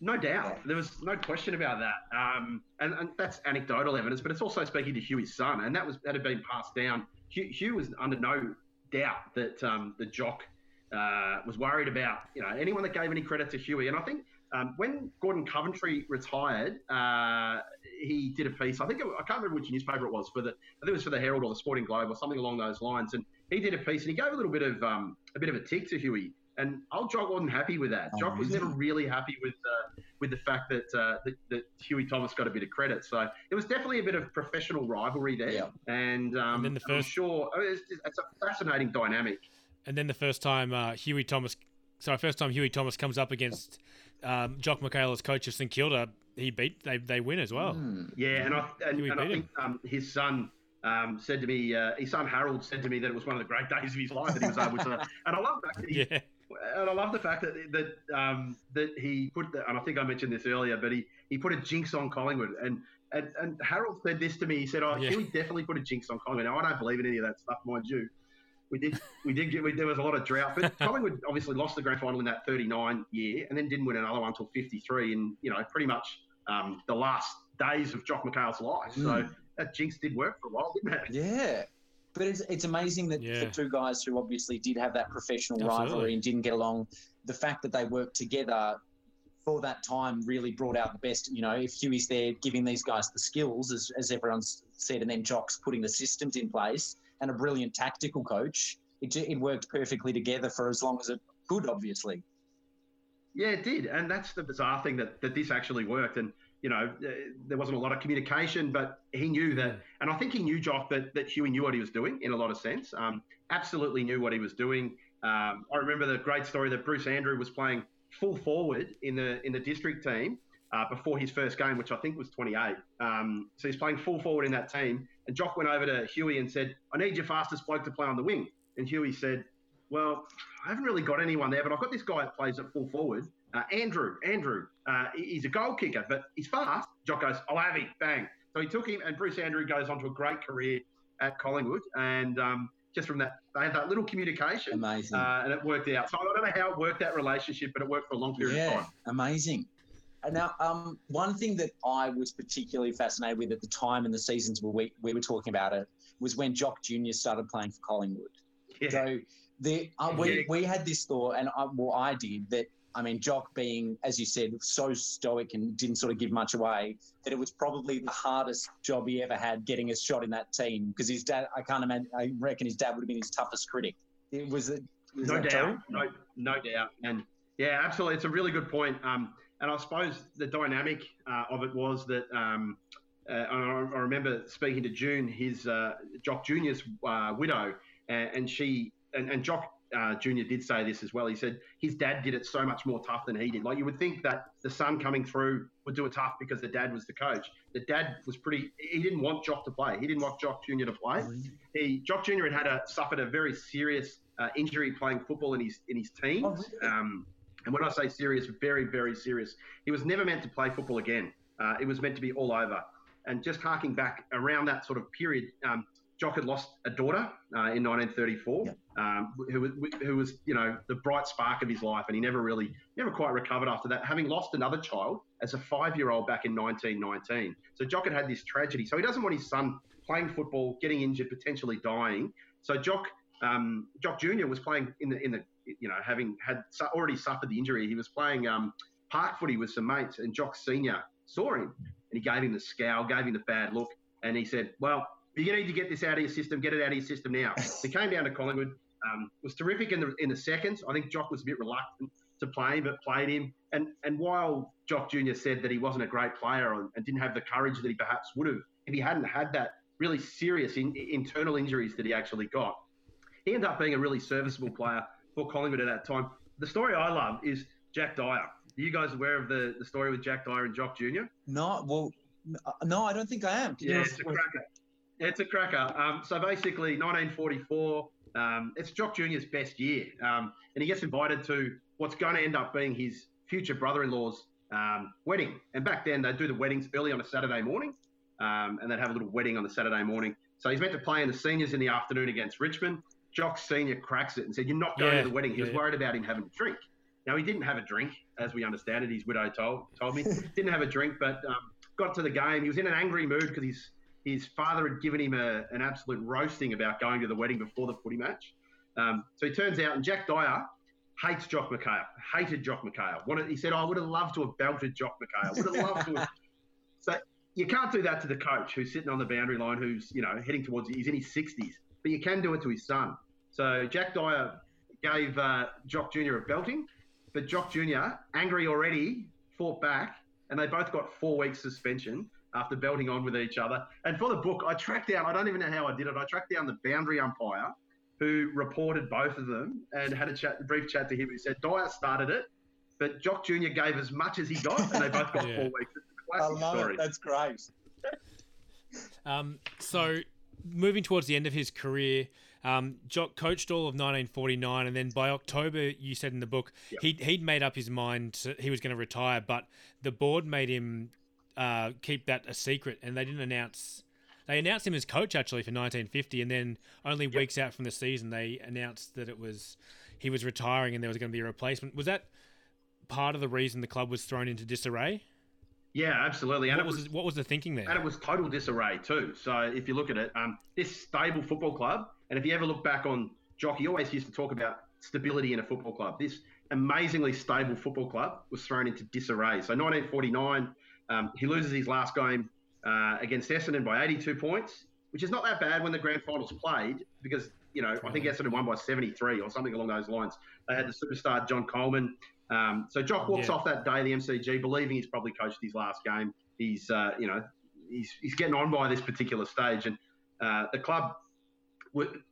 No doubt. Yeah. There was no question about that. Um, and, and that's anecdotal evidence, but it's also speaking to Huey's son, and that was that had been passed down. Hugh, Hugh was under no doubt that um, the jock uh, was worried about you know anyone that gave any credit to Huey. And I think um, when Gordon Coventry retired, uh, he did a piece. I think it, I can't remember which newspaper it was for the. I think it was for the Herald or the Sporting Globe or something along those lines. And he did a piece, and he gave a little bit of um, a bit of a tick to Huey. And old Jock wasn't happy with that. Oh, Jock was never really happy with uh, with the fact that, uh, that that Huey Thomas got a bit of credit. So there was definitely a bit of professional rivalry there. Yeah. And, um, And then the I'm first- sure I mean, it's, it's a fascinating dynamic. And then the first time uh, Huey Thomas, sorry, first time Huey Thomas comes up against um, Jock McHale as coach of St Kilda, he beat they they win as well. Hmm. Yeah, and I and, and I think um, his son. Um, said to me, uh, his son Harold said to me that it was one of the great days of his life that he was able to, and I love that. He, Yeah, And I love the fact that that um, that he put the, and I think I mentioned this earlier, but he, he put a jinx on Collingwood. And, and and Harold said this to me. He said, "Oh, Yeah. Huey definitely put a jinx on Collingwood." Now I don't believe in any of that stuff, mind you. We did we did get we, there was a lot of drought, but Collingwood obviously lost the grand final in that 39 year, and then didn't win another one until 53, and you know pretty much um, the last days of Jock McHale's life. So Mm. that jinx did work for a while, didn't it? Yeah. But it's, it's amazing that Yeah. the two guys who obviously did have that professional Absolutely. rivalry and didn't get along, the fact that they worked together for that time really brought out the best. You know, if Huey's there giving these guys the skills, as, as everyone's said, and then Jock's putting the systems in place and a brilliant tactical coach, it, it worked perfectly together for as long as it could, obviously. Yeah, it did, and that's the bizarre thing that, that this actually worked. And you know, uh, there wasn't a lot of communication, but he knew that, and I think he knew Jock that that Huey knew what he was doing in a lot of sense. Um, absolutely knew what he was doing. Um, I remember the great story that Bruce Andrew was playing full forward in the in the district team uh, before his first game, which I think was 28. Um, so he's playing full forward in that team, and Jock went over to Huey and said, "I need your fastest bloke to play on the wing." And Huey said, well, I haven't really got anyone there, but I've got this guy that plays at full forward, uh, Andrew. Andrew, uh, he's a goal kicker, but he's fast. Jock goes, I'll have him, bang. So he took him, and Bruce Andrew goes on to a great career at Collingwood. And um, just from that, they had that little communication, Amazing. uh, and it worked out. So I don't know how it worked that relationship, but it worked for a long period of Yeah, time. amazing. And now, um, one thing that I was particularly fascinated with at the time in the seasons where we, we were talking about it was when Jock Junior started playing for Collingwood. Yeah. So the uh, we, Yeah. we had this thought, and I, well, I did that. I mean, Jock being, as you said, so stoic and didn't sort of give much away, that it was probably the hardest job he ever had getting a shot in that team because his dad, I can't imagine, I reckon his dad would have been his toughest critic. It was, it, was no doubt, no, no doubt, and yeah, absolutely, it's a really good point. Um, and I suppose the dynamic uh, of it was that um, uh, I, I remember speaking to June, his uh, Jock Junior's uh, widow, and, and she and, and Jock. Uh, Junior did say this as well. He said his dad did it so much more tough than he did. Like you would think that the son coming through would do it tough because the dad was the coach. The dad was pretty. He didn't want Jock to play. He didn't want Jock Junior to play he Jock Junior had had a, suffered a very serious uh, injury playing football in his in his teens. Oh, really? um, And when I say serious, very, very serious. He was never meant to play football again. Uh, it was meant to be all over. And just harking back around that sort of period, um, Jock had lost a daughter uh, in 1934, um, who, who was, you know, the bright spark of his life, and he never really, never quite recovered after that, having lost another child as a five-year-old back in 1919. So Jock had had this tragedy. So he doesn't want his son playing football, getting injured, potentially dying. So Jock, um, Jock Junior was playing in the in the, you know, having had already suffered the injury. He was playing um, park footy with some mates, and Jock Senior saw him, and he gave him the scowl, gave him the bad look, and he said, "Well." you need to get this out of your system. Get it out of your system now. he came down to Collingwood. Um, was terrific in the in the seconds. I think Jock was a bit reluctant to play him, but played him. And and while Jock Junior said that he wasn't a great player and, and didn't have the courage that he perhaps would have if he hadn't had that really serious in, internal injuries that he actually got, he ended up being a really serviceable player for Collingwood at that time. The story I love is Jack Dyer. Are you guys aware of the, the story with Jack Dyer and Jock Junior? No, well, no, I don't think I am. Can yeah, it's a cracker. It's a cracker. Um, so basically, 1944, um, it's Jock Junior's best year, um, and he gets invited to what's going to end up being his future brother-in-law's um, wedding. And back then, they'd do the weddings early on a Saturday morning, um, and they'd have a little wedding on the Saturday morning. So he's meant to play in the seniors in the afternoon against Richmond. Jock Senior cracks it and said, "You're not going yeah, to the wedding." He yeah. was worried about him having a drink. Now he didn't have a drink, as we understand it. His widow told told me didn't have a drink, but um, got to the game. He was in an angry mood because he's his father had given him a, an absolute roasting about going to the wedding before the footy match. Um, so he turns out, and Jack Dyer hates Jock McHale, hated Jock McHale. Wanted, he said, oh, I would have loved to have belted Jock McHale. Would have loved to have. So you can't do that to the coach who's sitting on the boundary line, who's, you know, heading towards, he's in his 60s, but you can do it to his son. So Jack Dyer gave uh, Jock Jr. a belting, but Jock Jr., angry already, fought back, and they both got four weeks suspension after belting on with each other. And for the book, I tracked down, I don't even know how I did it, I tracked down the boundary umpire who reported both of them and had a chat, brief chat to him. He said Dyer started it, but Jock Jr. gave as much as he got, and they both got yeah. four weeks. I love story. it. That's great. um, so, moving towards the end of his career, um, Jock coached all of 1949, and then by October, you said in the book, yep. he'd, he'd made up his mind to, he was going to retire, but the board made him uh, keep that a secret, and they didn't announce. They announced him as coach actually for 1950, and then only yep. weeks out from the season, they announced that it was he was retiring and there was going to be a replacement. Was that part of the reason the club was thrown into disarray? Yeah, absolutely. And what was, was, what was the thinking there? And it was total disarray too. So if you look at it, um, this stable football club, and if you ever look back on Jockey, always used to talk about stability in a football club. This amazingly stable football club was thrown into disarray. So 1949, um, he loses his last game uh, against Essendon by 82 points, which is not that bad when the grand finals played because, you know, I think Essendon won by 73 or something along those lines. They had the superstar John Coleman. Um, so Jock walks yeah. off that day, the MCG, believing he's probably coached his last game. He's, uh, you know, he's, he's getting on by this particular stage. And uh, the club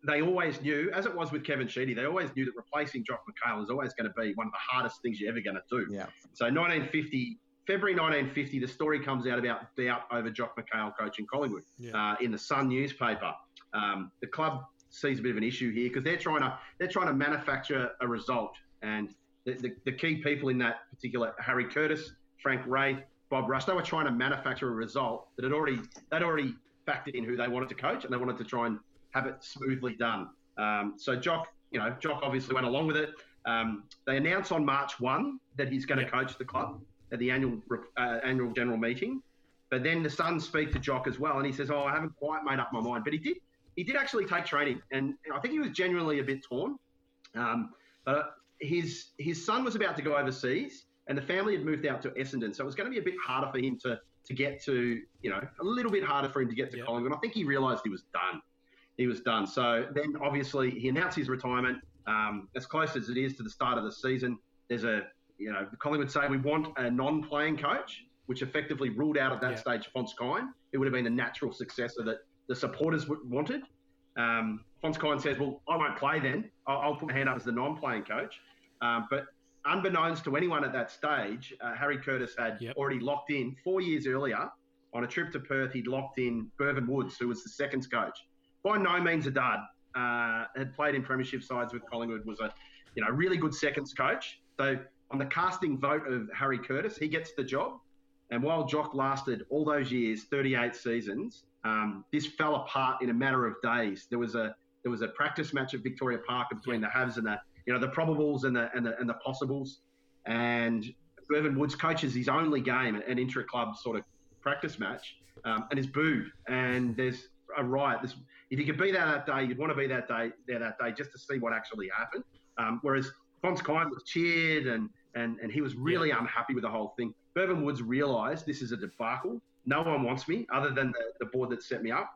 they always knew, as it was with Kevin Sheedy, they always knew that replacing Jock McHale is always going to be one of the hardest things you're ever going to do. Yeah. So 1950, February 1950, the story comes out about doubt over Jock McHale coaching Collingwood yeah. uh, in the Sun newspaper. Um, the club sees a bit of an issue here because they're trying to they're trying to manufacture a result, and the, the, the key people in that particular Harry Curtis, Frank Wraith, Bob Rush, they were trying to manufacture a result that had already they'd already factored in who they wanted to coach, and they wanted to try and have it smoothly done. Um, so Jock, you know, Jock obviously went along with it. Um, they announced on March 1 that he's going to yep. coach the club at the annual uh, annual general meeting. But then the Suns speak to Jock as well, and he says, "Oh, I haven't quite made up my mind." But he did. He did actually take training, and I think he was genuinely a bit torn. Um, but his his son was about to go overseas, and the family had moved out to Essendon, so it was going to be a bit harder for him to to get to, you know, a little bit harder for him to get to yep. Collingwood. I think he realised he was done. He was done. So then, obviously, he announced his retirement. Um, as close as it is to the start of the season, there's a you know, Collingwood say we want a non-playing coach, which effectively ruled out at that yeah. stage Phonse Kyne. It would have been the natural successor that the supporters wanted. Um, Phonse Kyne says, well, I won't play then. I'll, I'll, put my hand up as the non-playing coach. Um, but unbeknownst to anyone at that stage, uh, Harry Curtis had yep. already locked in four years earlier on a trip to Perth. He'd locked in Bervin Woods, who was the seconds coach. By no means a dud. Uh, had played in premiership sides with Collingwood. Was a you know really good seconds coach. So on the casting vote of Harry Curtis, he gets the job. And while Jock lasted all those years, 38 seasons, um, this fell apart in a matter of days. There was a there was a practice match at Victoria Park between the haves and the you know the probables and the and the, and the possibles. And Bervin Woods coaches his only game, an intra club sort of practice match, um, and is booed. And there's a riot. There's, if you could be there that day, you'd want to be that day there that day just to see what actually happened. Um, whereas Phonse Kyne was cheered and, and and he was really yeah. unhappy with the whole thing. Bervin Woods realised this is a debacle. No one wants me other than the, the board that set me up.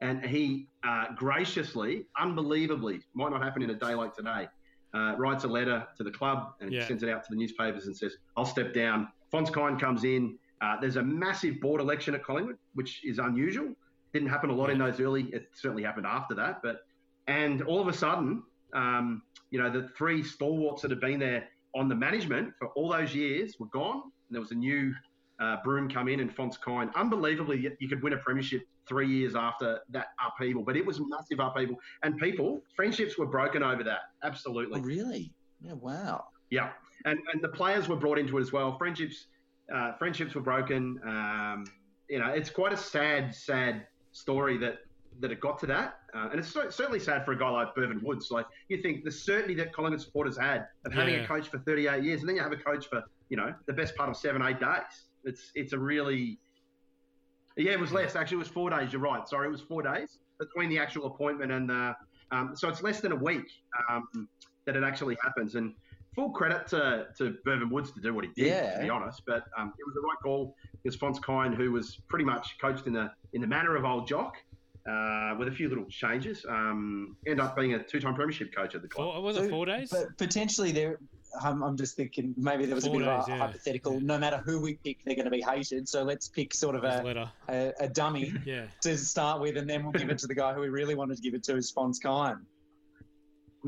And he uh, graciously, unbelievably, might not happen in a day like today, uh, writes a letter to the club and yeah. sends it out to the newspapers and says, I'll step down. Phonse Kyne comes in. Uh, there's a massive board election at Collingwood, which is unusual. Didn't happen a lot in those early. It certainly happened after that. But and all of a sudden, um, you know, the three stalwarts that had been there on the management for all those years were gone. And there was a new uh, broom come in and Phonse Kyne. Unbelievably, you could win a premiership three years after that upheaval, but it was a massive upheaval. And people, friendships were broken over that. Absolutely. Oh, really? Yeah. Wow. Yeah. And, and the players were brought into it as well. Friendships, uh, friendships were broken. Um, you know, it's quite a sad, sad story that that it got to that. Uh, and it's so, certainly sad for a guy like Bervin Woods. Like you think the certainty that Collingwood supporters had of having yeah. a coach for 38 years, and then you have a coach for you know the best part of seven, eight days. It's it's a really yeah, it was less actually. It was four days. You're right. Sorry, it was four days between the actual appointment and the. Um, so it's less than a week um, that it actually happens. And full credit to, to Bervin Woods to do what he did, yeah. to be honest. But um, it was the right call because Phonse Kyne, who was pretty much coached in the in the manner of old Jock, uh, with a few little changes, um, end up being a two-time premiership coach at the club. Four, was it four days? But potentially there, I'm, I'm just thinking maybe there was Four a bit days, of a yeah. hypothetical. Yeah. No matter who we pick, they're going to be hated. So let's pick sort of a, a, a, dummy yeah. to start with, and then we'll give it to the guy who we really wanted to give it to, is Phonse Kyne.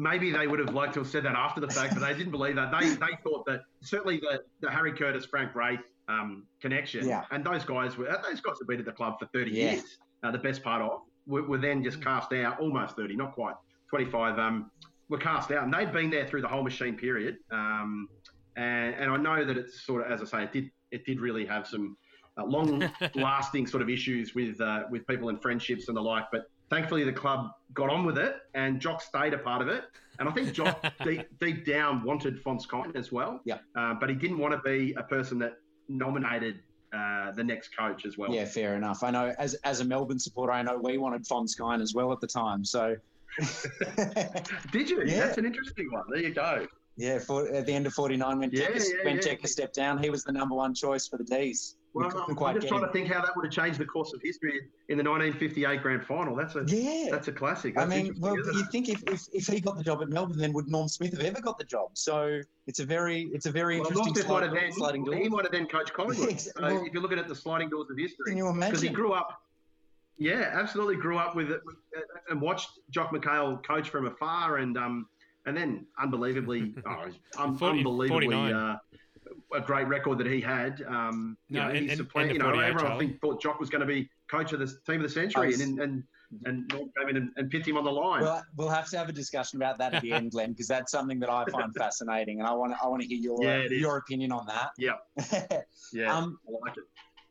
Maybe they would have liked to have said that after the fact, but they didn't believe that. They they thought that certainly the, the Harry Curtis, Frank Wraith um, connection, yeah. and those guys were those guys have been at the club for 30 years. Uh, the best part of were, were then just cast out, almost 30, not quite 25. Um, were cast out, and they'd been there through the whole machine period. Um, and, and I know that it's sort of, as I say, it did it did really have some uh, long-lasting sort of issues with uh, with people and friendships and the like. But thankfully, the club got on with it, and Jock stayed a part of it. And I think Jock deep, deep down wanted Phonse Kyne as well. Yeah. Uh, but he didn't want to be a person that nominated uh, the next coach as well. Yeah, fair enough. I know as as a Melbourne supporter, I know we wanted Phonse Kyne as well at the time. So Did you? Yeah. That's an interesting one. There you go. Yeah, for, at the end of 49, when yeah, Checker, yeah, when yeah. Checker stepped down, he was the number one choice for the D's. Well, I'm just trying him. to think how that would have changed the course of history in the 1958 grand final. That's a yeah, that's a classic. That's I mean, well, you think if, if, if, he got the job at Melbourne, then would Norm Smith have ever got the job? So it's a very it's a very well, interesting slide, then, sliding door. He might have then coached Collingwood. yes, well, if you're looking at the sliding doors of history, can you imagine? Because he grew up yeah, absolutely. Grew up with it and watched Jock McHale coach from afar, and um, and then unbelievably, oh, un- 40, unbelievably, uh, a great record that he had. Um, no, you know, and, and, you know, everyone I think thought Jock was going to be coach of the team of the century, was, and and and Norm came in and, and picked him on the line. Well, we'll have to have a discussion about that at the end, Glenn, because that's something that I find fascinating, and I want to I want to hear your yeah, your opinion on that. Yeah, yeah, um, I like it.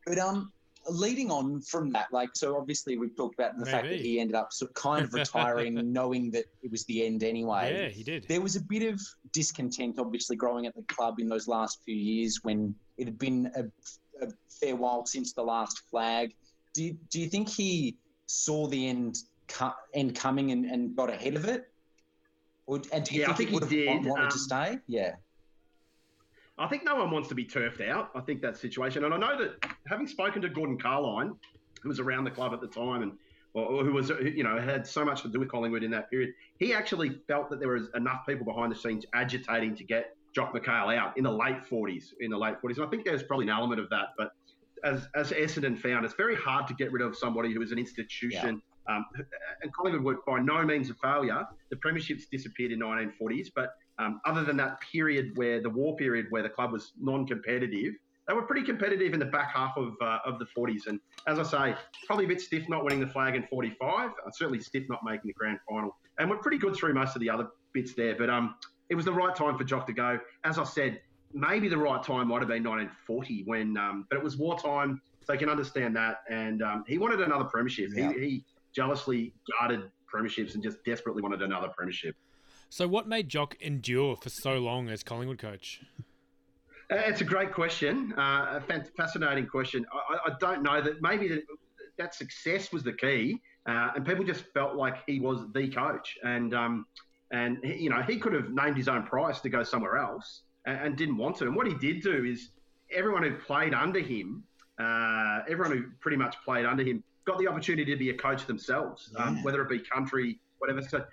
But um, leading on from that, like, so obviously we've talked about the Maybe. fact that he ended up sort of kind of retiring, knowing that it was the end anyway. Yeah, he did. There was a bit of discontent, obviously, growing at the club in those last few years when it had been a, a fair while since the last flag. Do you, do you think he saw the end end coming and, and got ahead of it? Or, and do you yeah, think, he would have did. wanted um, to stay? Yeah. I think no one wants to be turfed out. I think that situation, and I know that having spoken to Gordon Carline, who was around the club at the time, and or, who was you know had so much to do with Collingwood in that period, he actually felt that there was enough people behind the scenes agitating to get Jock McHale out in the late 40s. In the late 40s, and I think there's probably an element of that. But as as Essendon found, it's very hard to get rid of somebody who is an institution. Yeah. Um, and Collingwood were by no means a failure. The premierships disappeared in 1940s, but um, other than that period where the war period where the club was non-competitive, they were pretty competitive in the back half of uh, of the 40s. And as I say, probably a bit stiff not winning the flag in 45. Uh, certainly stiff not making the grand final. And we're pretty good through most of the other bits there. But um, it was the right time for Jock to go. As I said, maybe the right time might have been 1940 when, um, but it was wartime, so you can understand that. And um, he wanted another premiership. Yeah. He, he jealously guarded premierships and just desperately wanted another premiership. So, what made Jock endure for so long as Collingwood coach? It's a great question, uh, a fascinating question. I, I- don't know that maybe that, that success was the key, uh, and people just felt like he was the coach, and um, and he, you know he could have named his own price to go somewhere else, and, and didn't want to. And what he did do is everyone who played under him, uh, everyone who pretty much played under him, got the opportunity to be a coach themselves, um, whether it be country, whatever. So,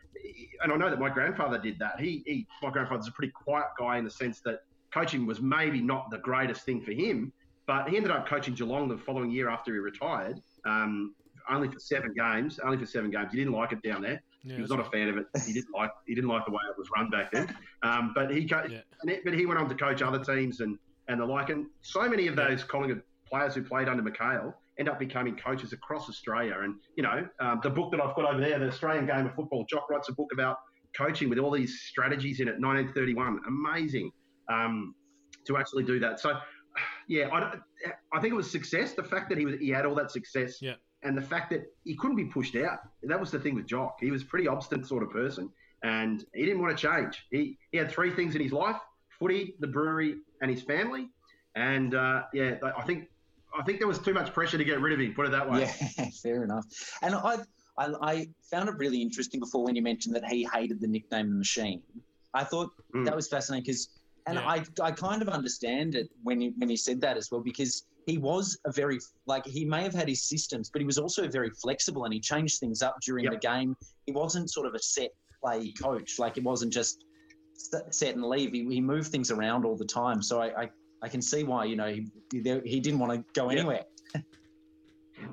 and I know that my grandfather did that. He, he my grandfather's a pretty quiet guy in the sense that coaching was maybe not the greatest thing for him, but he ended up coaching Geelong the following year after he retired, um, only for seven games. Only for seven games. He didn't like it down there. Yeah, he was not a fan of it. He didn't like he didn't like the way it was run back then. Um, but he co- Yeah. it, but he went on to coach other teams and and the like. And so many of those Collingwood players who played under McHale end up becoming coaches across Australia. And you know, um, the book that I've got over there, the Australian Game of Football. Jock writes a book about coaching with all these strategies in it. 1931, amazing um, to actually do that. So. Yeah, I, I think it was success. The fact that he was he had all that success, Yeah. and the fact that he couldn't be pushed out. That was the thing with Jock. He was a pretty obstinate sort of person, and he didn't want to change. He he had three things in his life: footy, the brewery, and his family. And uh, yeah, I think I think there was too much pressure to get rid of him. Put it that way. Yeah, fair enough. And I, I, I found it really interesting before when you mentioned that he hated the nickname the machine. I thought Mm. that was fascinating because, and Yeah. I, I kind of understand it when he, when he said that as well because he was a very like he may have had his systems, but he was also very flexible and he changed things up during Yep. the game. He wasn't sort of a set play coach. Like it wasn't just set and leave. He, he moved things around all the time. So I, I, I can see why you know he he, he didn't want to go Yep. anywhere.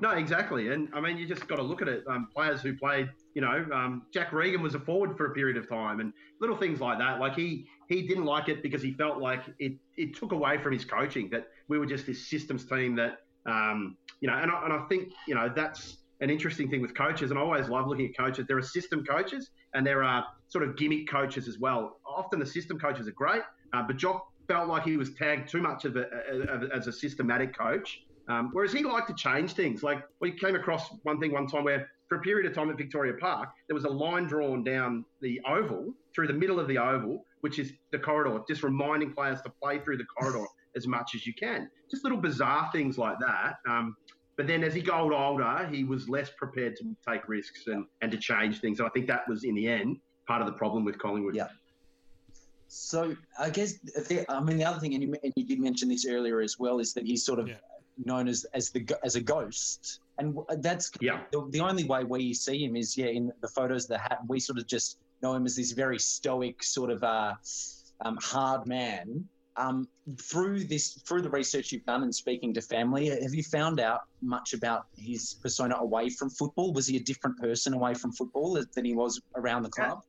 No, exactly. And I mean, you just got to look at it. Um, players who played, you know, um, Jack Regan was a forward for a period of time, and little things like that. Like he he didn't like it because he felt like it it took away from his coaching. That we were just this systems team that, um, you know, and I, and I think you know that's an interesting thing with coaches. And I always love looking at coaches. There are system coaches and there are sort of gimmick coaches as well. Often the system coaches are great, uh, but Jock felt like he was tagged too much of a, a, a, as a systematic coach. Um, whereas he liked to change things. Like we came across one thing one time where, for a period of time at Victoria Park, there was a line drawn down the oval through the middle of the oval, which is the corridor, just reminding players to play through the corridor as much as you can. Just little bizarre things like that. Um, but then as he got older, he was less prepared to take risks and, and to change things. And I think that was, in the end, part of the problem with Collingwood. Yeah. So I guess the, I mean the other thing, and you, and you did mention this earlier as well, is that he's sort of Yeah. known as as the as a ghost, and that's Yeah. the, the only way we see him is yeah in the photos that have we sort of just know him as this very stoic sort of uh, um, hard man. Um, through this through the research you've done and speaking to family, have you found out much about his persona away from football? Was he a different person away from football than he was around the club?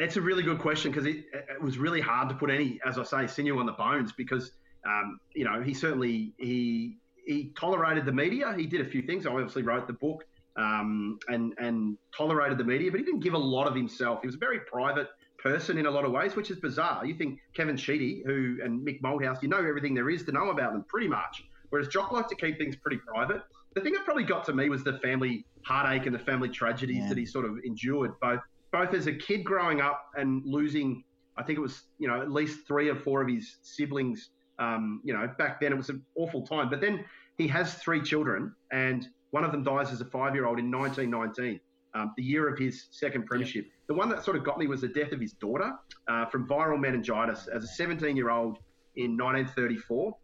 It's a really good question because it, it was really hard to put any, as I say, sinew on the bones because, um, you know, he certainly he he tolerated the media. He did a few things. I obviously wrote the book um, and and tolerated the media, but he didn't give a lot of himself. He was a very private person in a lot of ways, which is bizarre. You think Kevin Sheedy, who and Mick Malthouse, you know everything there is to know about them, pretty much. Whereas Jock liked to keep things pretty private. The thing that probably got to me was the family heartache and the family tragedies Yeah. that he sort of endured, both both as a kid growing up and losing. I think it was you know at least three or four of his siblings. Um, you know, back then it was an awful time. But then he has three children, and one of them dies as a five-year-old in 1919, um, the year of his second premiership. The one that sort of got me was the death of his daughter uh, from viral meningitis as a 17-year-old in 1934.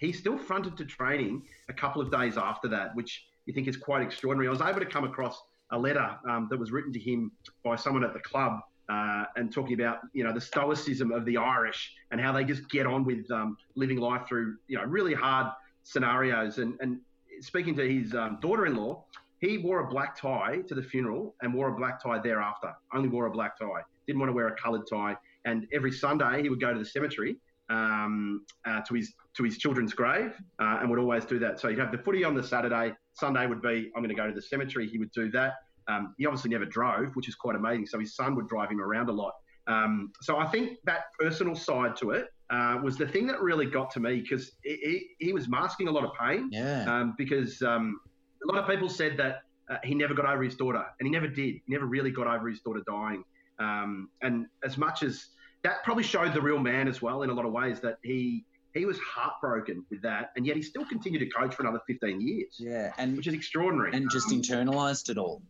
He still fronted to training a couple of days after that, which you think is quite extraordinary. I was able to come across a letter um, that was written to him by someone at the club uh, and talking about you know the stoicism of the Irish and how they just get on with um, living life through you know really hard scenarios. And, and speaking to his um, daughter-in-law, he wore a black tie to the funeral and wore a black tie thereafter. Only wore a black tie. Didn't want to wear a coloured tie. And every Sunday he would go to the cemetery um, uh, to his to his children's grave uh, and would always do that. So he'd have the footy on the Saturday. Sunday would be I'm going to go to the cemetery. He would do that. Um, he obviously never drove, which is quite amazing. So his son would drive him around a lot. Um, so I think that personal side to it uh, was the thing that really got to me because he, he, was masking a lot of pain. Yeah. Um, because um, a lot of people said that uh, he never got over his daughter, and he never did. He never really got over his daughter dying. Um, and as much as that probably showed the real man as well in a lot of ways that he he was heartbroken with that, and yet he still continued to coach for another 15 years. Yeah, and which is extraordinary. And just um, internalized it all.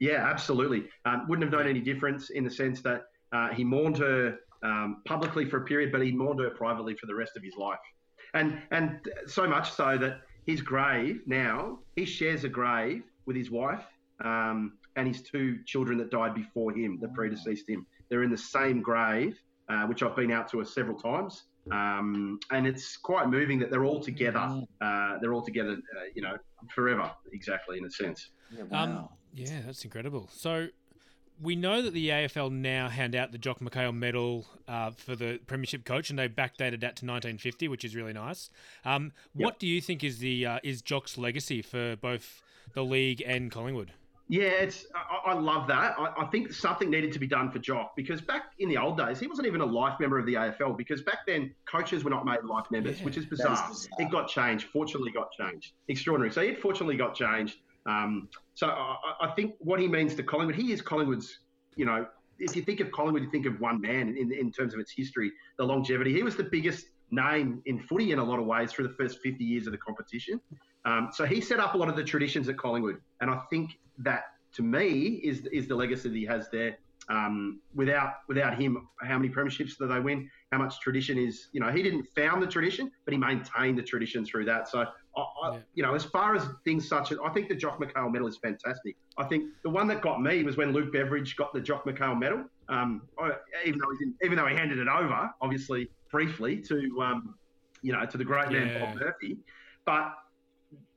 Yeah, absolutely. Um, wouldn't have known any difference in the sense that uh, he mourned her um, publicly for a period, but he mourned her privately for the rest of his life. And and so much so that his grave now he shares a grave with his wife um, and his two children that died before him, that predeceased him. They're in the same grave, uh, which I've been out to several times. Um, and it's quite moving that they're all together. Uh, they're all together, uh, you know, forever, exactly in a sense. Yeah, wow. um, yeah, that's incredible. So we know that the AFL now hand out the Jock McHale medal uh, for the premiership coach, and they backdated that to 1950, which is really nice. Um, yep. What do you think is the uh, is Jock's legacy for both the league and Collingwood? Yeah, it's I, I love that. I, I, think something needed to be done for Jock because back in the old days, he wasn't even a life member of the AFL because back then coaches were not made life members, yeah, which is bizarre. bizarre. It got changed. Fortunately, got changed. Extraordinary. So it fortunately got changed. Um, so I, I, think what he means to Collingwood, he is Collingwood's. You know, if you think of Collingwood, you think of one man in, in terms of its history, the longevity. He was the biggest name in footy in a lot of ways for the first 50 years of the competition. Um, so he set up a lot of the traditions at Collingwood, and I think that to me is is the legacy that he has there. Um, without without him, how many premierships do they win? How much tradition is you know he didn't found the tradition, but he maintained the tradition through that. So I, I, yeah. you know, as far as things such as I think the Jock McHale medal is fantastic. I think the one that got me was when Luke Beveridge got the Jock McHale medal. Um, I, even though he didn't, even though he handed it over, obviously briefly to um, you know to the great man yeah. Bob Murphy, but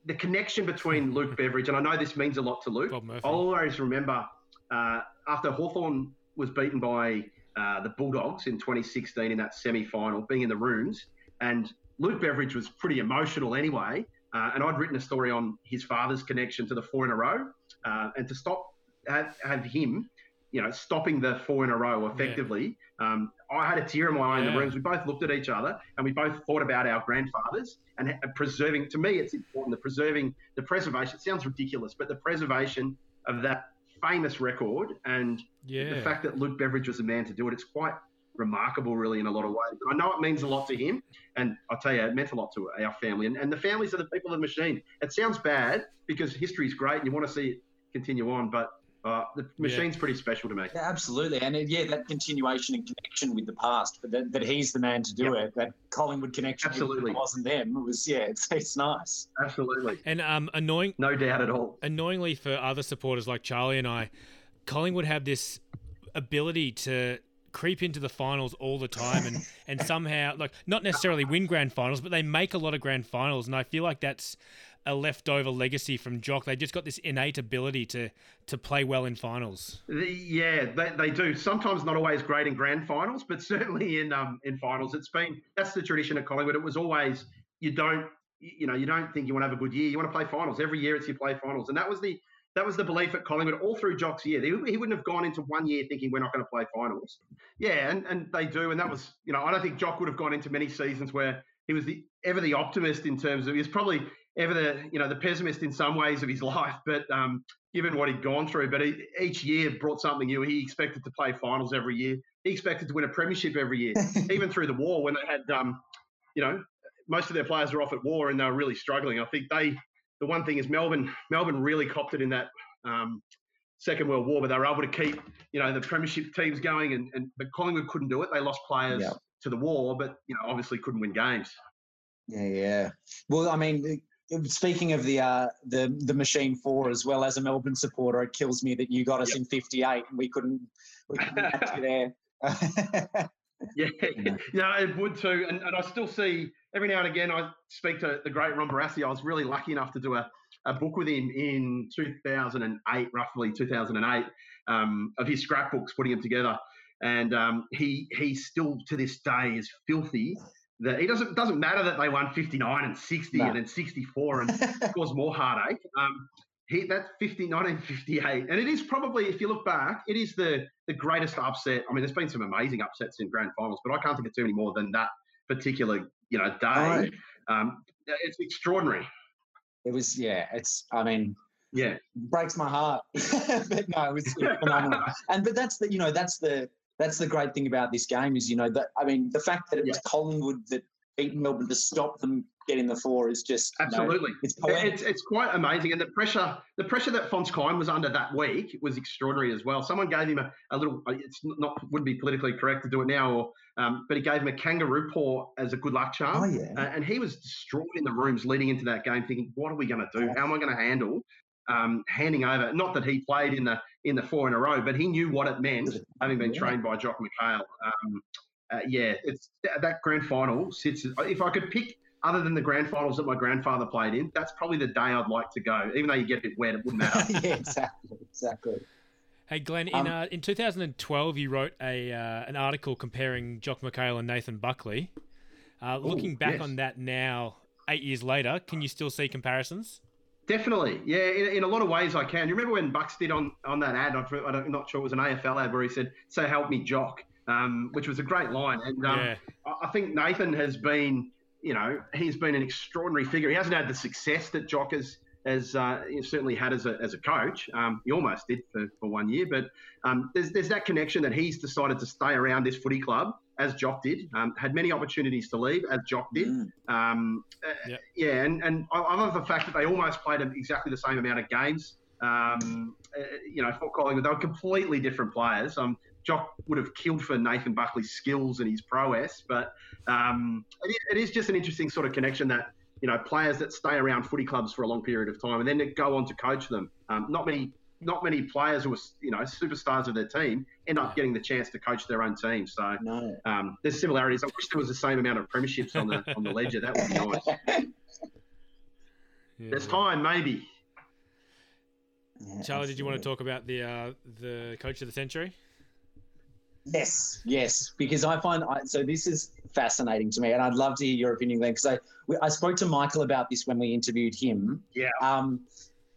the connection between Luke Beveridge, and I know this means a lot to Luke. I'll always remember uh, after Hawthorn was beaten by uh, the Bulldogs in 2016 in that semi final, being in the rooms, and Luke Beveridge was pretty emotional anyway. Uh, and I'd written a story on his father's connection to the four in a row, uh, and to stop have, have him you know, stopping the four in a row effectively. Yeah. Um, I had a tear in my eye yeah. in the rooms. We both looked at each other and we both thought about our grandfathers and, and preserving. To me, it's important the preserving the preservation. It sounds ridiculous, but the preservation of that famous record and yeah. the fact that Luke Beveridge was the man to do it. It's quite remarkable, really, in a lot of ways. I know it means a lot to him, and I'll tell you, it meant a lot to our family and, and the families of the people of the machine. It sounds bad because history is great and you want to see it continue on, but uh, the machine's yeah. pretty special to me. Yeah, absolutely, and uh, yeah, that continuation and connection with the past, but that, that he's the man to do yep. it. That Collingwood connection, absolutely, wasn't them. It was yeah, it's it's nice. Absolutely, and um, annoying, no doubt at all. Annoyingly for other supporters like Charlie and I, Collingwood have this ability to creep into the finals all the time and and somehow like not necessarily win grand finals but they make a lot of grand finals and I feel like that's a leftover legacy from Jock. They just got this innate ability to to play well in finals. Yeah, they, they do. Sometimes not always great in grand finals, but certainly in um in finals. It's been that's the tradition at Collingwood. It was always you don't you know you don't think you want to have a good year. You want to play finals every year. It's you play finals, and that was the that was the belief at Collingwood all through Jock's year. He, he wouldn't have gone into one year thinking we're not going to play finals. Yeah, and, and they do, and that was you know I don't think Jock would have gone into many seasons where he was the ever the optimist in terms of he was probably ever the you know the pessimist in some ways of his life, but um, given what he'd gone through, but he, each year brought something new. He expected to play finals every year. He expected to win a premiership every year, even through the war when they had um, you know most of their players were off at war and they were really struggling. I think they the one thing is Melbourne Melbourne really copped it in that. Um, Second World War, but they were able to keep, you know, the premiership teams going, and, and but Collingwood couldn't do it. They lost players to the war, but you know, obviously couldn't win games. Yeah, yeah. Well, I mean, speaking of the uh, the the machine four as well as a Melbourne supporter, it kills me that you got us yep. in '58 and we couldn't we couldn't match you there. yeah, yeah, it would too. And, and I still see every now and again I speak to the great Ron Barassi. I was really lucky enough to do a, a book with him in 2008, roughly 2008, um, of his scrapbooks, putting them together. And um, he he still to this day is filthy that it doesn't doesn't matter that they won 59 and 60 no. and then 64 and caused more heartache. Um, he that's 50, 1958. And it is probably, if you look back, it is the, the greatest upset. I mean, there's been some amazing upsets in grand finals, but I can't think of too many more than that particular, you know, day. Right. Um, it's extraordinary. It was, yeah, it's, I mean, Yeah. breaks my heart. but no, it was phenomenal. And but that's the you know that's the that's the great thing about this game is you know that I mean the fact that it was Collingwood that beat Melbourne to stop them getting the four is just you know, Absolutely. it's. It's, it's quite amazing, and the pressure the pressure that Phonse Kyne was under that week was extraordinary as well. Someone gave him a, a little. It's not wouldn't be politically correct to do it now, or um, but he gave him a kangaroo paw as a good luck charm. oh yeah. Uh, and he was distraught in the rooms leading into that game, thinking, "What are we going to do? How am I going to handle um, handing over?" Not that he played in the in the four in a row, but he knew what it meant, having been Yeah. trained by Jock McHale. Um, uh, yeah, it's that grand final sits. If I could pick, other than the grand finals that my grandfather played in, that's probably the day I'd like to go. Even though you get a bit wet, it wouldn't matter. yeah, exactly, exactly. Hey Glenn, in Um, uh, in 2012, you wrote a uh, an article comparing Jock McHale and Nathan Buckley. Uh, looking back yes. on that now, eight years later, can you still see comparisons? Definitely, yeah. In, in a lot of ways, I can. You remember when Bucks did on on that ad? I'm not sure it was an AFL ad where he said, "So help me, Jock," um, which was a great line. And um, yeah, I I think Nathan has been, you know, he's been an extraordinary figure. He hasn't had the success that Jock has, has uh, certainly had as a, as a coach. Um, he almost did for, for one year, but um, there's, there's that connection that he's decided to stay around this footy club as Jock did. Um, had many opportunities to leave as Jock did. Mm. Um, uh, Yep. Yeah, and, and I, I love the fact that they almost played exactly the same amount of games. Um, uh, you know, for Collingwood, they were completely different players. Um, Jock would have killed for Nathan Buckley's skills and his prowess, but um, it, is, it is just an interesting sort of connection that you know players that stay around footy clubs for a long period of time and then go on to coach them. Um, not many, not many players who are you know superstars of their team end up getting the chance to coach their own team. So No. um, there's similarities. I wish there was the same amount of premierships on the on the ledger. That would be nice. yeah. There's time, maybe. Yeah, Charlie, did you want to talk about the uh, the coach of the century? Yes, yes, because I find I, so. This is fascinating to me, and I'd love to hear your opinion, Glenn. Because I we, I spoke to Michael about this when we interviewed him. Yeah. Um,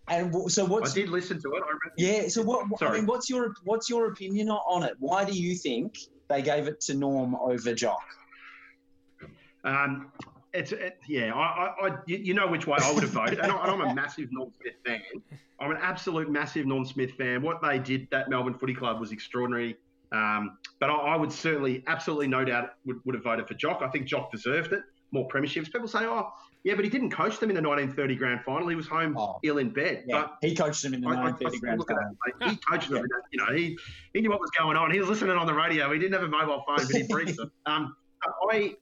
and w- so I did listen to it. I remember. yeah? So what? Sorry. I mean, what's your what's your opinion on it? Why do you think they gave it to Norm over Jock? Um, it's it, yeah. I, I, you, know which way I would have voted, and, I, and I'm a massive Norm Smith fan. I'm an absolute massive Norm Smith fan. What they did that Melbourne Footy Club was extraordinary. Um, but I, I would certainly, absolutely, no doubt, would, would have voted for Jock. I think Jock deserved it. More premierships. People say, oh, yeah, but he didn't coach them in the 1930 grand final. He was home Oh. ill in bed. Yeah, But he coached them in the I, I, I grand final. that. He coached them. You know, he, he knew what was going on. He was listening on the radio. He didn't have a mobile phone, but he briefed them. Um, I,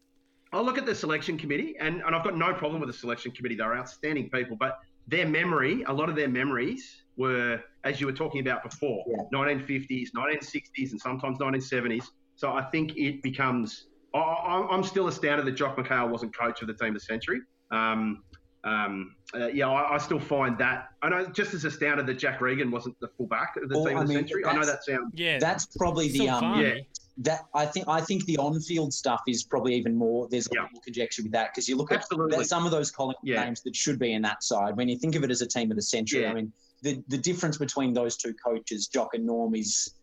I look at the selection committee, and, and I've got no problem with the selection committee. They're outstanding people, but their memory, a lot of their memories were, as you were talking about before, Yeah. 1950s, 1960s, and sometimes 1970s. So I think it becomes. I, I, I'm still astounded that Jock McHale wasn't coach of the team of the century. Um, um, uh, yeah, I, I still find that. I know just as astounded that Jack Regan wasn't the fullback of the Well, team I of the mean, century. I know that that's- sounds. Yeah, That's probably the still um. funny. Yeah. That I think I think the on-field stuff is probably even more. There's a Yeah. lot more conjecture with that because you look at Absolutely. that, some of those Collingwood Yeah. names that should be in that side. When you think of it as a team of the century, Yeah. I mean, the the difference between those two coaches, Jock and Norm, is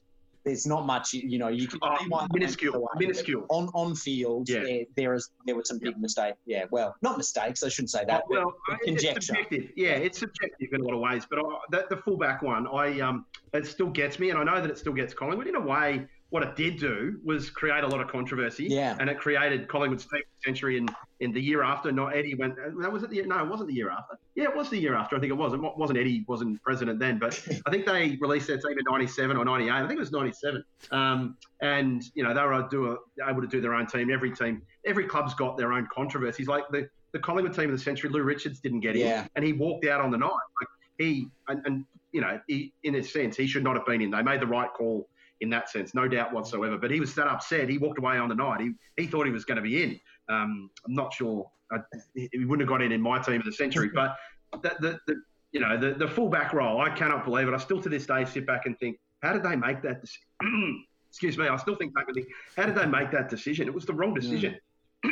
there's not much. You know, you can Oh, minuscule, away, minuscule. On on field, Yeah. there, there is there were some big mistakes. Yeah, well, not mistakes. I shouldn't say that. Oh, well, it's subjective. Yeah, it's subjective in a lot of ways. But I, that, the fullback one, I um, it still gets me, and I know that it still gets Collingwood. In a way, what it did do was create a lot of controversy. Yeah. And it created Collingwood's team of the century in, in the year after. Not Eddie went. That was it. The, no, it wasn't the year after. Yeah, it was the year after. I think it was. It wasn't Eddie wasn't president then, but I think they released their team in '97 or '98. I think it was '97. Um, and you know they were do a, able to do their own team. Every team, every club's got their own controversies. Like the the Collingwood team of the century, Lou Richards didn't get in, Yeah. and he walked out on the night. Like he and, and you know, he, in a sense, he should not have been in. They made the right call in that sense, no doubt whatsoever. But he was that upset. He walked away on the night. He he thought he was going to be in. Um, I'm not sure. I, he wouldn't have got in in my team of the century. But the, the, the you know the the full back role, I cannot believe it. I still to this day sit back and think, how did they make that decision? Excuse me. I still think back and think, how did they make that decision? It was the wrong decision.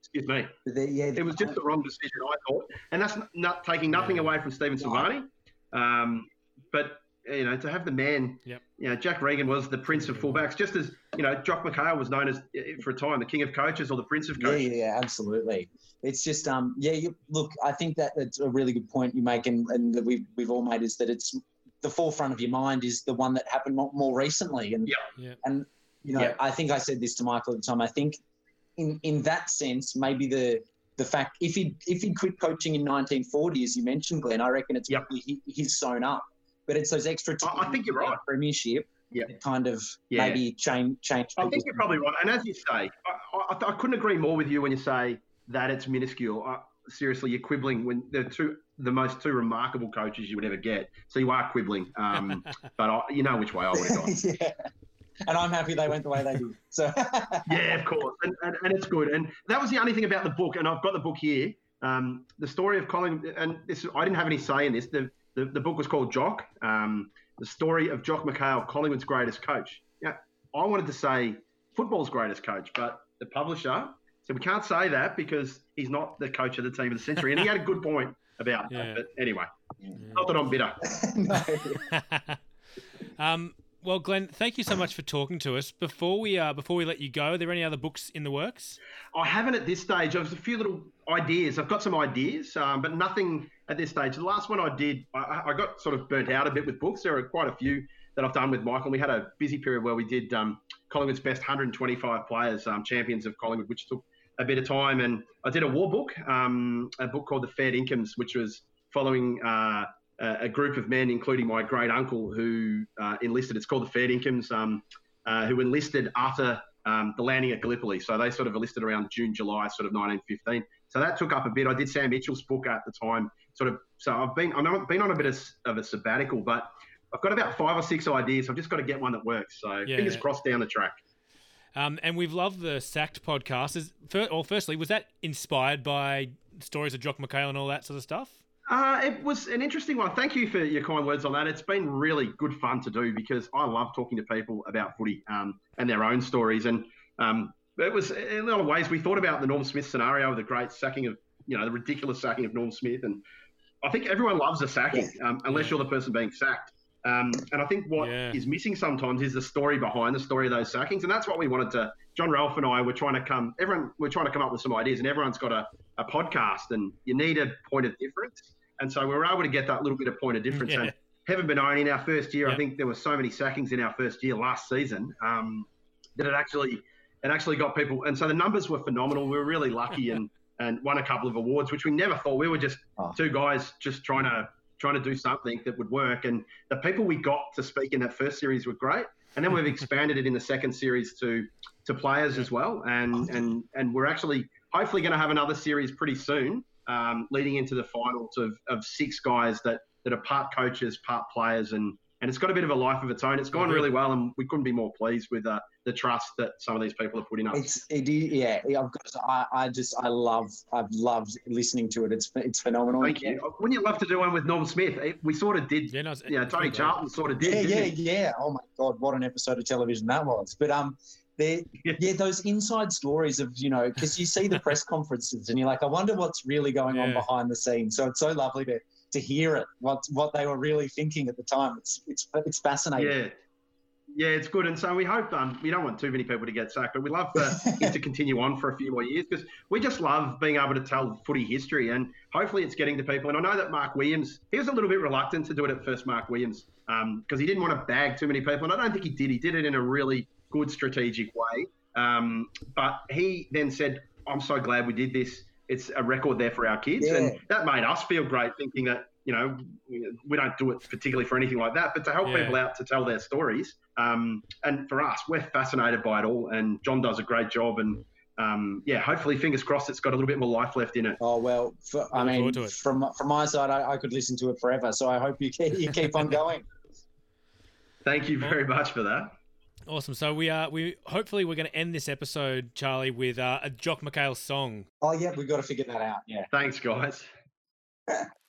Excuse me. The- yeah, It was just the wrong decision, I thought. And that's not taking nothing away from Stephen. Silvagni. Um, but you know, to have the man, Yep. you know, Jack Regan was the prince of fullbacks, just as you know, Jock McHale was known as for a time the king of coaches or the prince of coaches. yeah, yeah, absolutely. It's just, um, yeah. You, look, I think that that's a really good point you make, and, and that we've we've all made is that it's the forefront of your mind is the one that happened more, more recently, and Yeah. Yeah. and you know, Yeah. I think I said this to Michael at the time. I think in in that sense, maybe the the fact if he if he quit coaching in 1940, as you mentioned, Glenn, I reckon it's Yep. probably he, he's sewn up. But it's those extra. I- I think you're right. Premiership. Yeah. kind of Yeah. maybe change change. I think you're probably right. And as you say, I, I, I couldn't agree more with you when you say that it's minuscule. I, seriously, you're quibbling when they're two the most two remarkable coaches you would ever get. So you are quibbling. Um, but I, you know which way I would have gone. yeah. And I'm happy they went the way they did. So yeah, of course, and, and, and it's good. And that was the only thing about the book, and I've got the book here. Um, the story of Colin, and this I didn't have any say in this. The the, the book was called Jock. Um, the story of Jock McHale, Collingwood's greatest coach. Yeah, I wanted to say football's greatest coach, but the publisher said we can't say that because he's not the coach of the team of the century, and he had a good point about Yeah. that. But anyway, not that I'm bitter. um, well, Glenn, thank you so much for talking to us. Before we uh, before we let you go, are there any other books in the works? I haven't at this stage. I've a few little ideas. I've got some ideas, um, but nothing at this stage. The last one I did, I, I got sort of burnt out a bit with books. There are quite a few that I've done with Michael. We had a busy period where we did um, Collingwood's best 125 players, um, champions of Collingwood, which took a bit of time. And I did a war book, um, a book called The Fair Dinkums, which was following uh, a group of men, including my great uncle, who uh, enlisted. It's called The Fair Dinkums, um, uh, who enlisted after um, the landing at Gallipoli. So they sort of enlisted around June, July, sort of 1915. So that took up a bit. I did Sam Mitchell's book at the time, sort of. So I've been I've been on a bit of, of a sabbatical, but I've got about five or six ideas. I've just got to get one that works. So Yeah. fingers crossed down the track. Um, and we've loved the Sacked podcast. Is, or firstly, was that inspired by stories of Jock McHale and all that sort of stuff? Uh, it was an interesting one. Thank you for your kind words on that. It's been really good fun to do because I love talking to people about footy um, and their own stories. And um, it was in a lot of ways we thought about the Norm Smith scenario, the great sacking of you know the ridiculous sacking of Norm Smith, and I think everyone loves a sacking um, unless you're the person being sacked. Um, and I think what is Yeah. missing sometimes is the story behind the story of those sackings, and that's what we wanted to. John Ralph and I were trying to come. Everyone we're trying to come up with some ideas, and everyone's got a, a podcast, and you need a point of difference. And so we were able to get that little bit of point of difference. Yeah. And Heaven Benone in our first year, I think there were so many sackings in our first year last season um, that it actually it actually got people. And so the numbers were phenomenal. We were really lucky and and won a couple of awards, which we never thought. We were just Oh. two guys just trying to trying to do something that would work. And the people we got to speak in that first series were great. And then we've expanded it in the second series to to players as well. And and and we're actually hopefully going to have another series pretty soon, um, leading into the finals of, of six guys that that are part coaches, part players, and and it's got a bit of a life of its own. It's gone Mhm. really well, and we couldn't be more pleased with uh, the trust that some of these people are putting up. It's it is yeah. I've got I, I just I love I've loved listening to it. It's it's phenomenal. Thank you. Wouldn't you love to do one with Norm Smith? It- We sort of did. Yeah, no, it's- You know, it's Tony. Charlton sort of did. Yeah, yeah, yeah. Oh my god, what an episode of television that was. But um, there, Yeah. yeah, those inside stories of you know because you see the press conferences and you're like, I wonder what's really going on behind the scenes. So it's so lovely to to hear it. What what they were really thinking at the time. It's it's it's fascinating. Yeah. Yeah, it's good. And so we hope um, we don't want too many people to get sacked, but we love for it to continue on for a few more years because we just love being able to tell footy history and hopefully it's getting to people. And I know that Mark Williams, he was a little bit reluctant to do it at first, Mark Williams, because he didn't want to bag too many people. And I don't think he did. He did it in a really good strategic way. Um, but he then said, I'm so glad we did this. It's a record there for our kids. Yeah. And that made us feel great thinking that, you know, we don't do it particularly for anything like that, but to help Yeah. people out to tell their stories. Um, and for us, we're fascinated by it all. And John does a great job. And um, yeah, hopefully, fingers crossed, it's got a little bit more life left in it. Oh well, for, I mean, forward to it. from from my side, I, I could listen to it forever. So I hope you keep, you keep on going. Thank you very much for that. Awesome. So we are we hopefully we're going to end this episode, Charlie, with uh, a Jock McHale song. Oh yeah, we've got to figure that out. Yeah. Thanks, guys.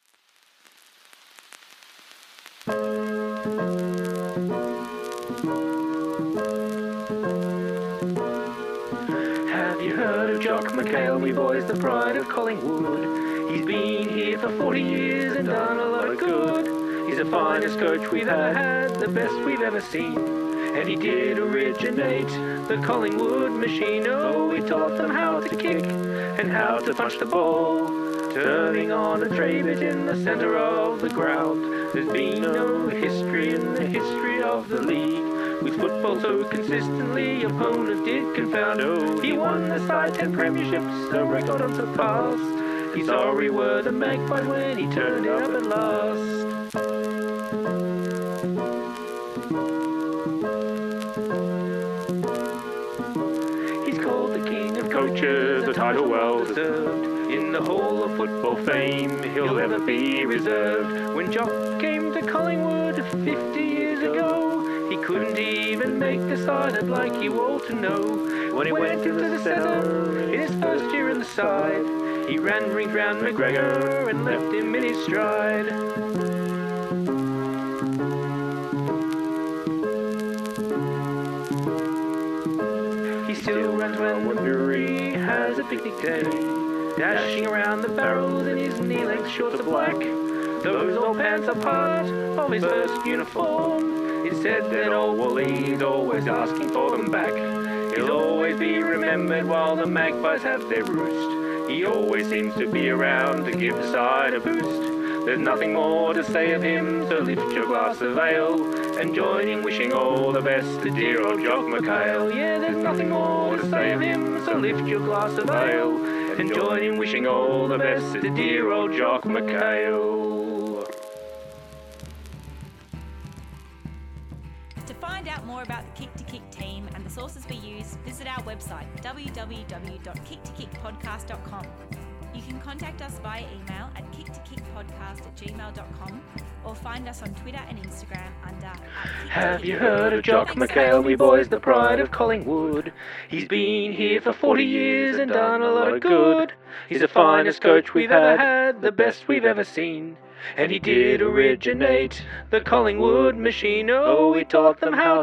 Have you heard of Jock McHale, we boys, the pride of Collingwood? He's been here for 40 years and done a lot of good. He's the finest coach we've ever had, the best we've ever seen. And he did originate the Collingwood machine. Oh, he taught them how to kick and how to punch the ball. Turning on a tray bit in the centre of the ground. There's been no history in the history of the league. With football so consistently, opponents did confound. Oh, he won the side 10 premierships, a record unsurpassed. He's sorry were the magpie when he turned up at last. Title well deserved. In the hall of football fame, he'll ever be reserved. When Jock came to Collingwood 50 years ago, he couldn't even make the side, I'd like you all to know. When he went into the centre, in his first year in the side, he ran rings round McGregor and left him in his stride. Picnic day, dashing around the barrels in his knee-length shorts of black. Those old pants are part of his first uniform. It's said that old Wally's always asking for them back. He'll always be remembered while the magpies have their roost. He always seems to be around to give the side a boost. There's nothing more to say of him, so lift your glass of ale and join in wishing all the best to dear old Jock McHale. Yeah, there's nothing more to say of him, so lift your glass of ale and join in wishing all the best to dear old Jock McHale. To find out more about the Kick to Kick team and the sources we use, visit our website www.kicktokickpodcast.com. You can contact us via email at kicktokickpodcast at gmail.com or find us on Twitter and Instagram under Have you heard of Jock we boys, the pride of Collingwood? He's been here for 40 years and done a lot of good. He's the finest coach we've ever had, the best we've ever seen. And he did originate the Collingwood machine. Oh, he taught them how to